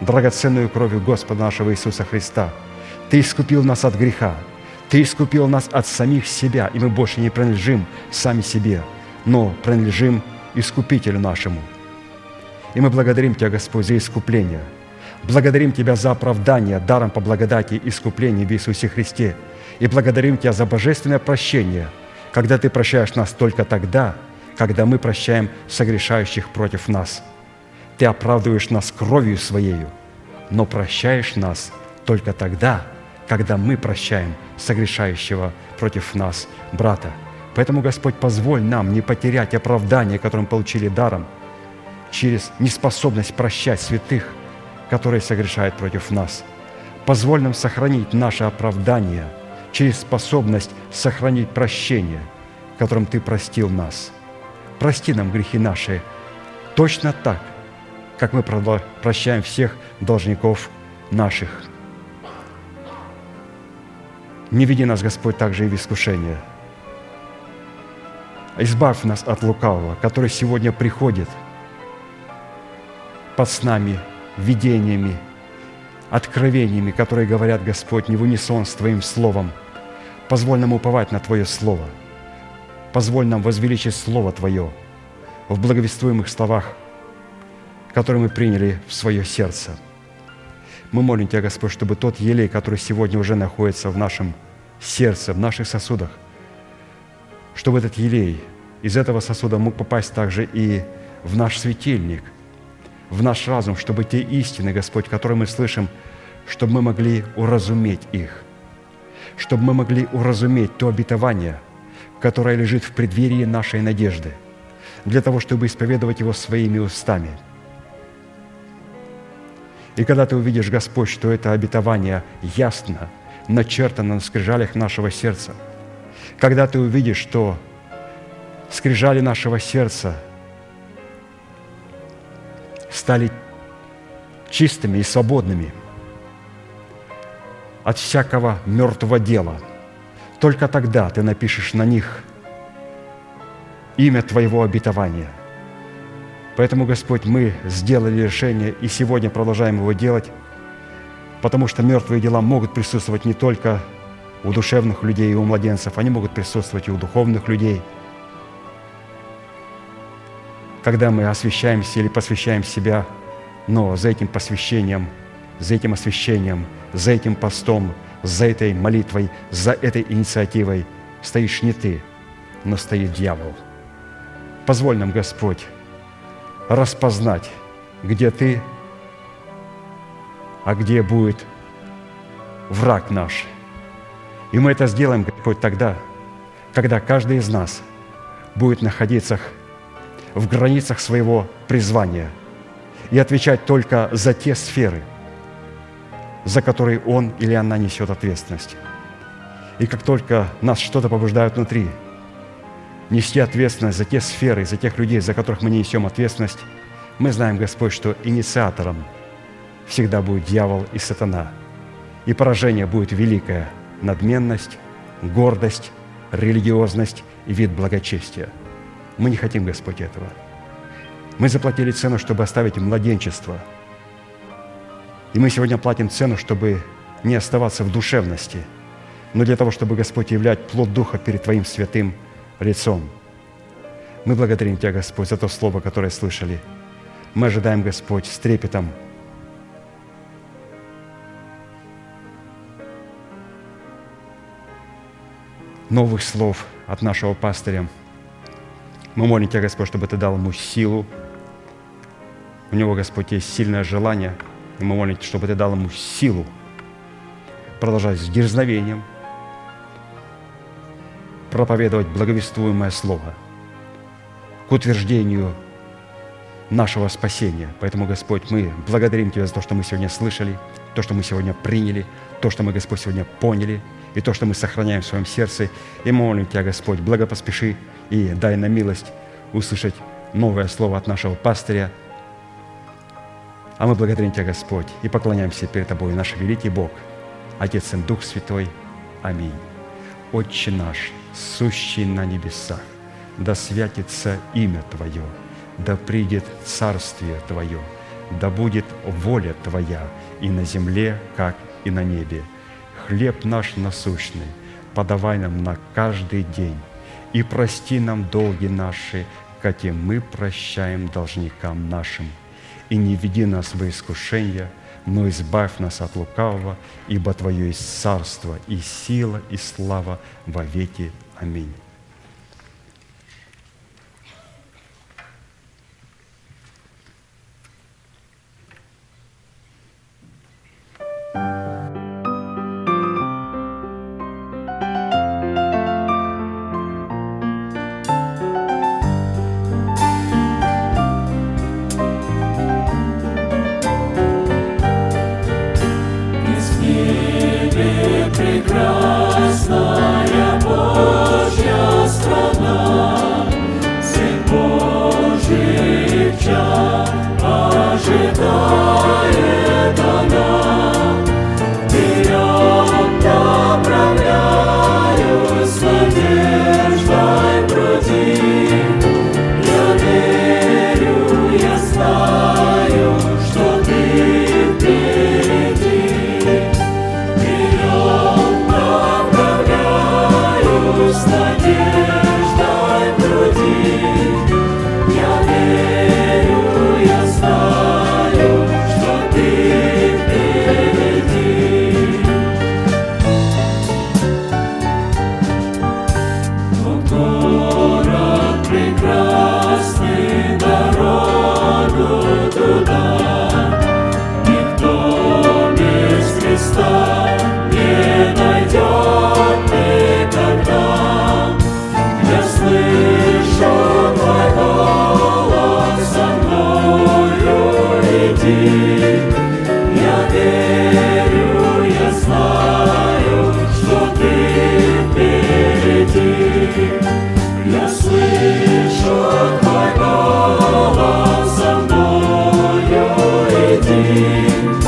драгоценную кровью Господа нашего Иисуса Христа. Ты искупил нас от греха, Ты искупил нас от самих себя, и мы больше не принадлежим сами себе, но принадлежим Искупителю нашему. И мы благодарим Тебя, Господь, за искупление. Благодарим Тебя за оправдание даром по благодати искупления в Иисусе Христе. И благодарим Тебя за божественное прощение, когда Ты прощаешь нас только тогда, когда мы прощаем согрешающих против нас. Ты оправдываешь нас кровью Своею, но прощаешь нас только тогда, когда мы прощаем согрешающего против нас брата. Поэтому, Господь, позволь нам не потерять оправдание, которое мы получили даром, через неспособность прощать святых, которые согрешают против нас. Позволь нам сохранить наше оправдание через способность сохранить прощение, которым Ты простил нас. Прости нам грехи наши точно так, как мы прощаем всех должников наших – не веди нас, Господь, также и в искушение. Избавь нас от лукавого, который сегодня приходит под снами, видениями, откровениями, которые говорят, Господь, не в унисон с Твоим Словом. Позволь нам уповать на Твое Слово. Позволь нам возвеличить Слово Твое в благовествуемых словах, которые мы приняли в свое сердце – мы молим Тебя, Господь, чтобы тот елей, который сегодня уже находится в нашем сердце, в наших сосудах, чтобы этот елей из этого сосуда мог попасть также и в наш светильник, в наш разум, чтобы те истины, Господь, которые мы слышим, чтобы мы могли уразуметь их, чтобы мы могли уразуметь то обетование, которое лежит в преддверии нашей надежды, для того, чтобы исповедовать его своими устами – и когда ты увидишь, Господь, что это обетование ясно начертано на скрижалях нашего сердца, когда ты увидишь, что скрижали нашего сердца стали чистыми и свободными от всякого мертвого дела, только тогда ты напишешь на них имя Твоего обетования – Поэтому, Господь, мы сделали решение и сегодня продолжаем его делать, потому что мертвые дела могут присутствовать не только у душевных людей и у младенцев, они могут присутствовать и у духовных людей. Когда мы освящаемся или посвящаем себя, но за этим посвящением, за этим освящением, за этим постом, за этой молитвой, за этой инициативой стоишь не ты, но стоит дьявол. Позволь нам, Господь, распознать, где ты, а где будет враг наш. И мы это сделаем, Господь, тогда, когда каждый из нас будет находиться в границах своего призвания и отвечать только за те сферы, за которые он или она несет ответственность. И как только нас что-то побуждает внутри – нести ответственность за те сферы, за тех людей, за которых мы не несем ответственность, мы знаем, Господь, что инициатором всегда будет дьявол и сатана. И поражение будет великое – надменность, гордость, религиозность и вид благочестия. Мы не хотим, Господь, этого. Мы заплатили цену, чтобы оставить младенчество. И мы сегодня платим цену, чтобы не оставаться в душевности, но для того, чтобы, Господь, являть плод Духа перед Твоим святым – лицом. Мы благодарим Тебя, Господь, за то слово, которое слышали. Мы ожидаем, Господь, с трепетом новых слов от нашего пастыря. Мы молим Тебя, Господь, чтобы Ты дал ему силу. У него, Господь, есть сильное желание. И мы молим, чтобы Ты дал ему силу продолжать с дерзновением – проповедовать благовествуемое Слово к утверждению нашего спасения. Поэтому, Господь, мы благодарим Тебя за то, что мы сегодня слышали, то, что мы сегодня приняли, то, что мы, Господь, сегодня поняли, и то, что мы сохраняем в своем сердце. И молим Тебя, Господь, благопоспеши и дай нам милость услышать новое слово от нашего пастыря. А мы благодарим Тебя, Господь, и поклоняемся перед Тобой, наш великий Бог, Отец и Дух Святой. Аминь. Отче наш, сущий на небесах, да святится имя Твое, да придет царствие Твое, да будет воля Твоя и на земле, как и на небе. Хлеб наш насущный подавай нам на каждый день, и прости нам долги наши, как и мы прощаем должникам нашим. И не веди нас в искушение, но избавь нас от лукавого, ибо Твое есть царство и сила и слава во веки. Аминь. adore. Yeah.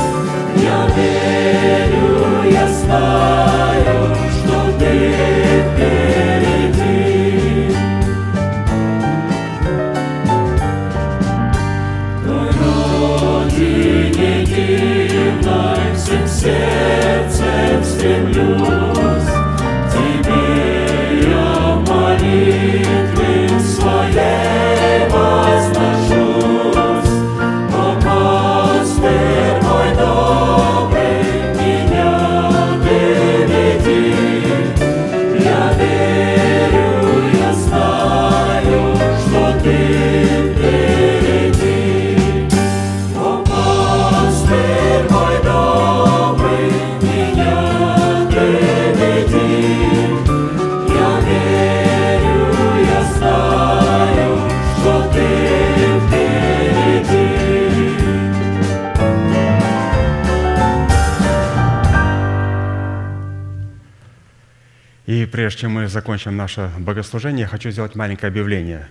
Закончим наше богослужение, я хочу сделать маленькое объявление.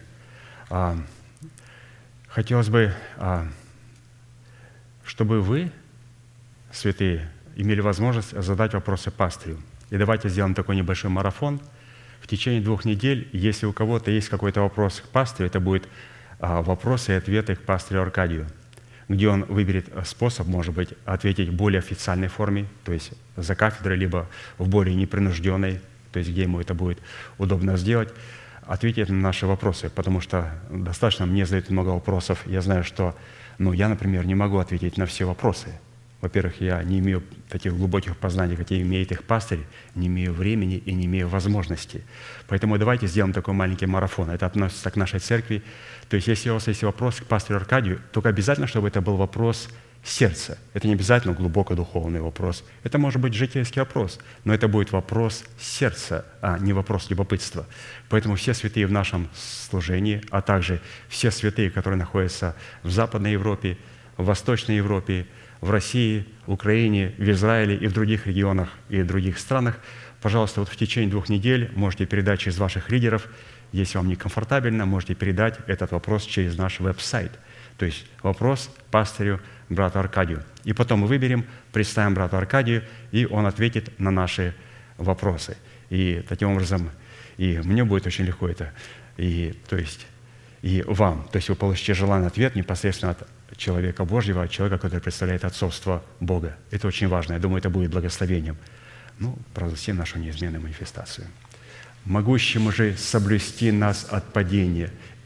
А, Хотелось бы, а, чтобы вы, святые, имели возможность задать вопросы пастырю. И давайте сделаем такой небольшой марафон. В течение двух недель, если у кого-то есть какой-то вопрос к пастырю, это будет а, вопросы и ответы к пастырю Аркадию, где он выберет способ, может быть, ответить в более официальной форме, то есть за кафедрой, либо в более непринужденной, то есть где ему это будет удобно сделать, ответить на наши вопросы, потому что достаточно мне задают много вопросов. Я знаю, что ну, я, например, не могу ответить на все вопросы. Во-первых, я не имею таких глубоких познаний, какие имеет их пастырь, не имею времени и не имею возможности. Поэтому давайте сделаем такой маленький марафон. Это относится к нашей церкви. То есть, если у вас есть вопрос к пастору Аркадию, только обязательно, чтобы это был вопрос сердца. Это не обязательно глубоко духовный вопрос. Это может быть житейский вопрос, но это будет вопрос сердца, а не вопрос любопытства. Поэтому все святые в нашем служении, а также все святые, которые находятся в Западной Европе, в Восточной Европе, в России, в Украине, в Израиле и в других регионах и других странах, пожалуйста, вот в течение двух недель можете передать через ваших лидеров, если вам некомфортабельно, можете передать этот вопрос через наш веб-сайт. То есть вопрос пастырю брату Аркадию. И потом мы выберем, представим брату Аркадию, и он ответит на наши вопросы. И таким образом и мне будет очень легко это, и, то есть, и вам. То есть вы получите желанный ответ непосредственно от человека Божьего, от человека, который представляет отцовство Бога. Это очень важно. Я думаю, это будет благословением. Ну, всем нашу неизменную манифестацию. Могущему же соблюсти нас от падения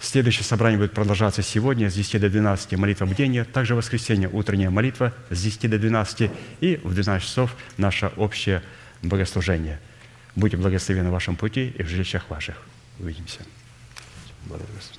Следующее собрание будет продолжаться сегодня с 10 до 12 молитва бдения, также в воскресенье утренняя молитва с 10 до 12 и в 12 часов наше общее богослужение. Будьте благословены в вашем пути и в жилищах ваших. Увидимся. Благодарю вас.